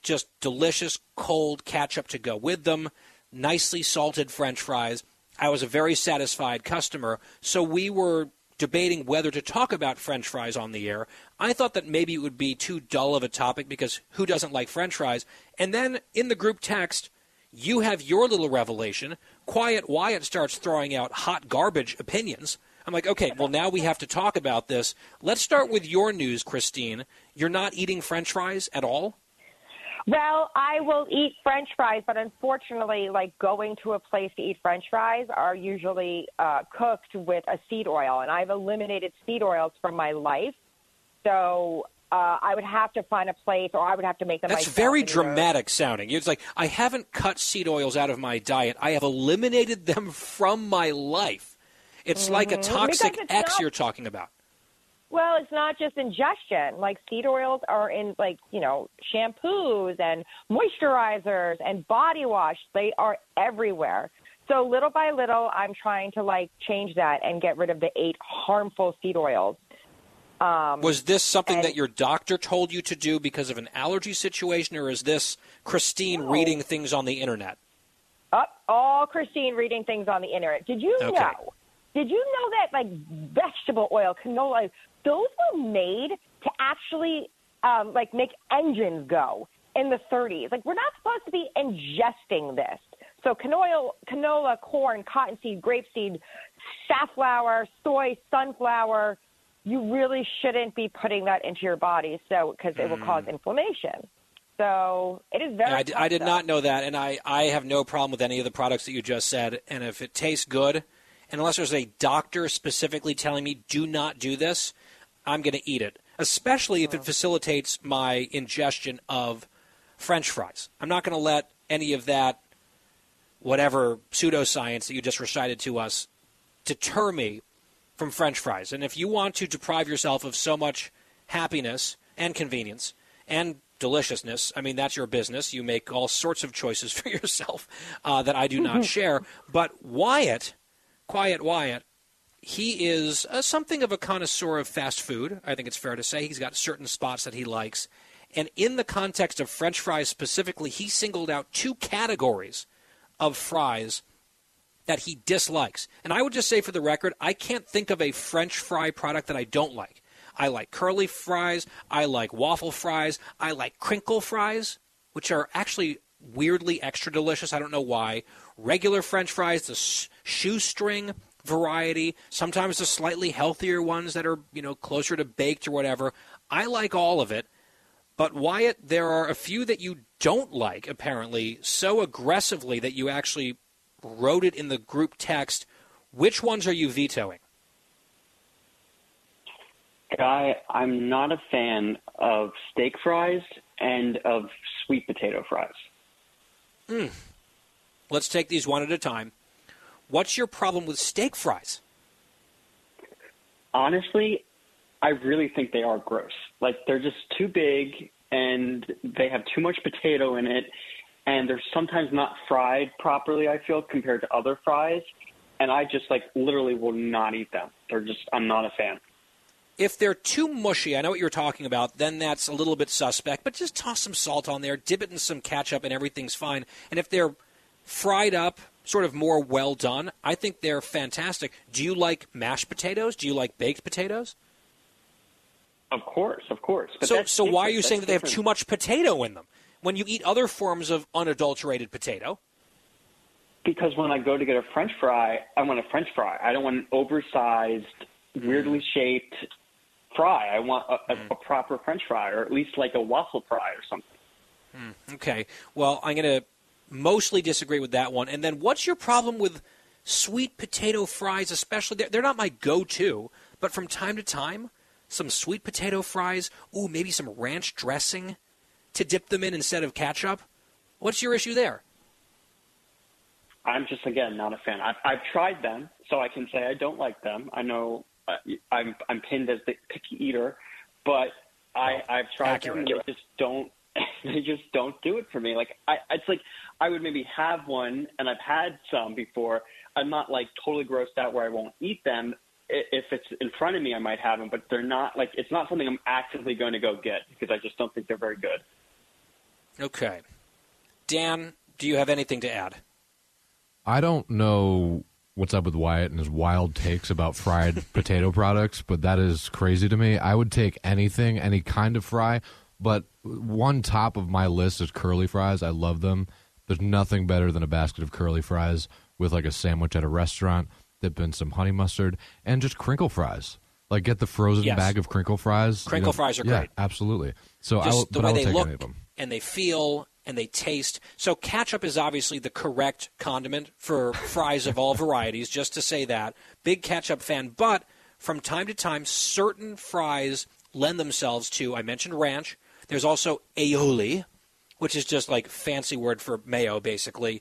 just delicious cold ketchup to go with them, nicely salted French fries. I was a very satisfied customer, so we were debating whether to talk about French fries on the air. I thought that maybe it would be too dull of a topic because who doesn't like French fries? And then in the group text, you have your little revelation. Quiet Wyatt starts throwing out hot garbage opinions. I'm like, okay, well, now we have to talk about this. Let's start with your news, Christine. You're not eating French fries at all? Well, I will eat French fries, but unfortunately, like going to a place to eat French fries are usually uh, cooked with a seed oil, and I've eliminated seed oils from my life. So uh, I would have to find a place, or I would have to make them. That's very dramatic sounding. It's like I haven't cut seed oils out of my diet. I have eliminated them from my life. It's like a Mhm. toxic X not- you're talking about. Well, it's not just ingestion. Like seed oils are in like, you know, shampoos and moisturizers and body wash. They are everywhere. So little by little, I'm trying to like change that and get rid of the eight harmful seed oils. Um, Was this something and- that your doctor told you to do because of an allergy situation, or is this Christine reading things on the internet? up all Christine reading things on the internet. Did you Okay. know? Did you know that like vegetable oil, canola, those were made to actually um, like make engines go in the 30s. Like we're not supposed to be ingesting this. So canola, canola, corn, cottonseed, grapeseed, safflower, soy, sunflower. You really shouldn't be putting that into your body, so because it will cause inflammation. So it is very. I, d- I did not know that, and I, I have no problem with any of the products that you just said. And if it tastes good, and unless there's a doctor specifically telling me do not do this, I'm going to eat it. Especially if it facilitates my ingestion of French fries. I'm not going to let any of that, whatever pseudoscience that you just recited to us, deter me from French fries. And if you want to deprive yourself of so much happiness and convenience and deliciousness, I mean, that's your business. You make all sorts of choices for yourself uh, that I do not share. But Wyatt, Quiet Wyatt, he is uh, something of a connoisseur of fast food. I think it's fair to say. He's got certain spots that he likes. And in the context of French fries specifically, he singled out two categories of fries that he dislikes. And I would just say for the record, I can't think of a French fry product that I don't like. I like curly fries, I like waffle fries, I like crinkle fries, which are actually weirdly extra delicious. I don't know why. Regular French fries, the s- shoestring variety, sometimes the slightly healthier ones that are, you know, closer to baked or whatever. I like all of it. But Wyatt, there are a few that you don't like, apparently, so aggressively that you actually wrote it in the group text. Which ones are you vetoing? Guy, I'm not a fan of steak fries and of sweet potato fries. Mm. Let's take these one at a time. What's your problem with steak fries? Honestly, I really think they are gross. Like they're just too big and they have too much potato in it and they're sometimes not fried properly, I feel, compared to other fries. And I just like literally will not eat them. They're just I'm not a fan. If they're too mushy, I know what you're talking about, then that's a little bit suspect, but just toss some salt on there, dip it in some ketchup, and everything's fine. And if they're fried up, sort of more well done, I think they're fantastic. Do you like mashed potatoes? Do you like baked potatoes? Of course, of course. But so, so why are you That's saying that they have different. too much potato in them when you eat other forms of unadulterated potato? Because when I go to get a French fry, I want a French fry. I don't want an oversized, weirdly shaped fry. I want a, a, a proper French fry, or at least like a waffle fry or something. Hmm, Okay. Well, I'm going to mostly disagree with that one. And then what's your problem with sweet potato fries, especially? They're, they're not my go to, but from time to time, some sweet potato fries, ooh, maybe some ranch dressing to dip them in instead of ketchup. What's your issue there? I'm just again not a fan. I've, I've tried them, so I can say I don't like them. I know uh, I'm I'm pinned as the picky eater, but I I've tried them and they just don't they just don't do it for me. Like I it's like I would maybe have one and I've had some before. I'm not like totally grossed out where I won't eat them. If it's in front of me, I might have them, but they're not like it's not something I'm actively going to go get because I just don't think they're very good. Okay. Dan, do you have anything to add? I don't know what's up with Wyatt and his wild takes about fried potato products, but that is crazy to me. I would take anything, any kind of fry, but one top of my list is curly fries. I love them. There's nothing better than a basket of curly fries with like a sandwich at a restaurant, dip in some honey mustard, and just crinkle fries. Like get the frozen Yes. bag of crinkle fries. you Crinkle know- fries are yeah, great. absolutely. So I will, the way they take look any of them. and they feel and they taste. So ketchup is obviously the correct condiment for fries of all varieties. Just to say that, big ketchup fan. But from time to time, certain fries lend themselves to. I mentioned ranch. There's also aioli, which is just like fancy word for mayo, basically.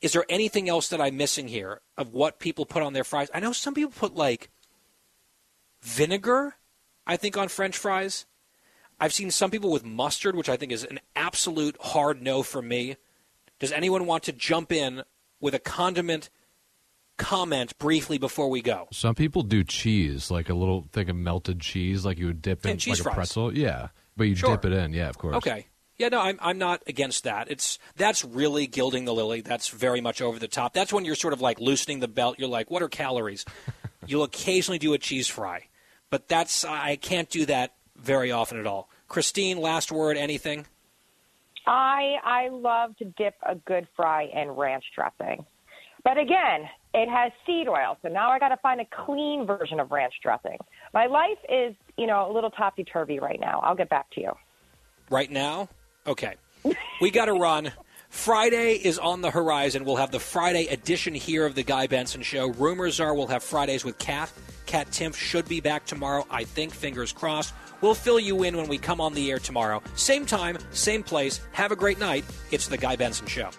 Is there anything else that I'm missing here of what people put on their fries? I know some people put like vinegar, I think, on French fries. I've seen some people with mustard, which I think is an absolute hard no for me. Does anyone want to jump in with a condiment comment briefly before we go? Some people do cheese, like a little thing of melted cheese, like you would dip in like fries. a pretzel. Yeah, but you Sure. dip it in. Yeah, of course. Okay. Yeah, no, I'm I'm not against that. It's that's really gilding the lily. That's very much over the top. That's when you're sort of like loosening the belt. You're like, what are calories? You'll occasionally do a cheese fry, but that's I can't do that very often at all. Christine, last word, anything? I I love to dip a good fry in ranch dressing. But again, it has seed oil, so now I got to find a clean version of ranch dressing. My life is, you know, a little topsy turvy right now. I'll get back to you. Right now? Okay. We got to run. Friday is on the horizon. We'll have the Friday edition here of the Guy Benson Show. Rumors are we'll have Fridays with Kat. Kat Timpf should be back tomorrow. I think, fingers crossed. We'll fill you in when we come on the air tomorrow. Same time, same place. Have a great night. It's the Guy Benson Show.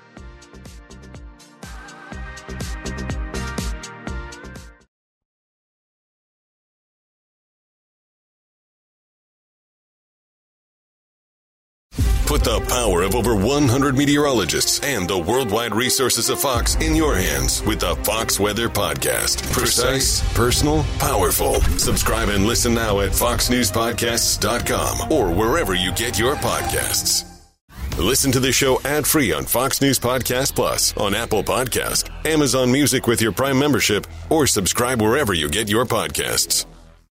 Put the power of over 100 meteorologists and the worldwide resources of Fox in your hands with the Fox Weather Podcast. Precise, personal, powerful. Subscribe and listen now at foxnewspodcasts.com or wherever you get your podcasts. Listen to the show ad free on Fox News Podcast Plus, on Apple Podcast, Amazon Music with your Prime membership, or subscribe wherever you get your podcasts.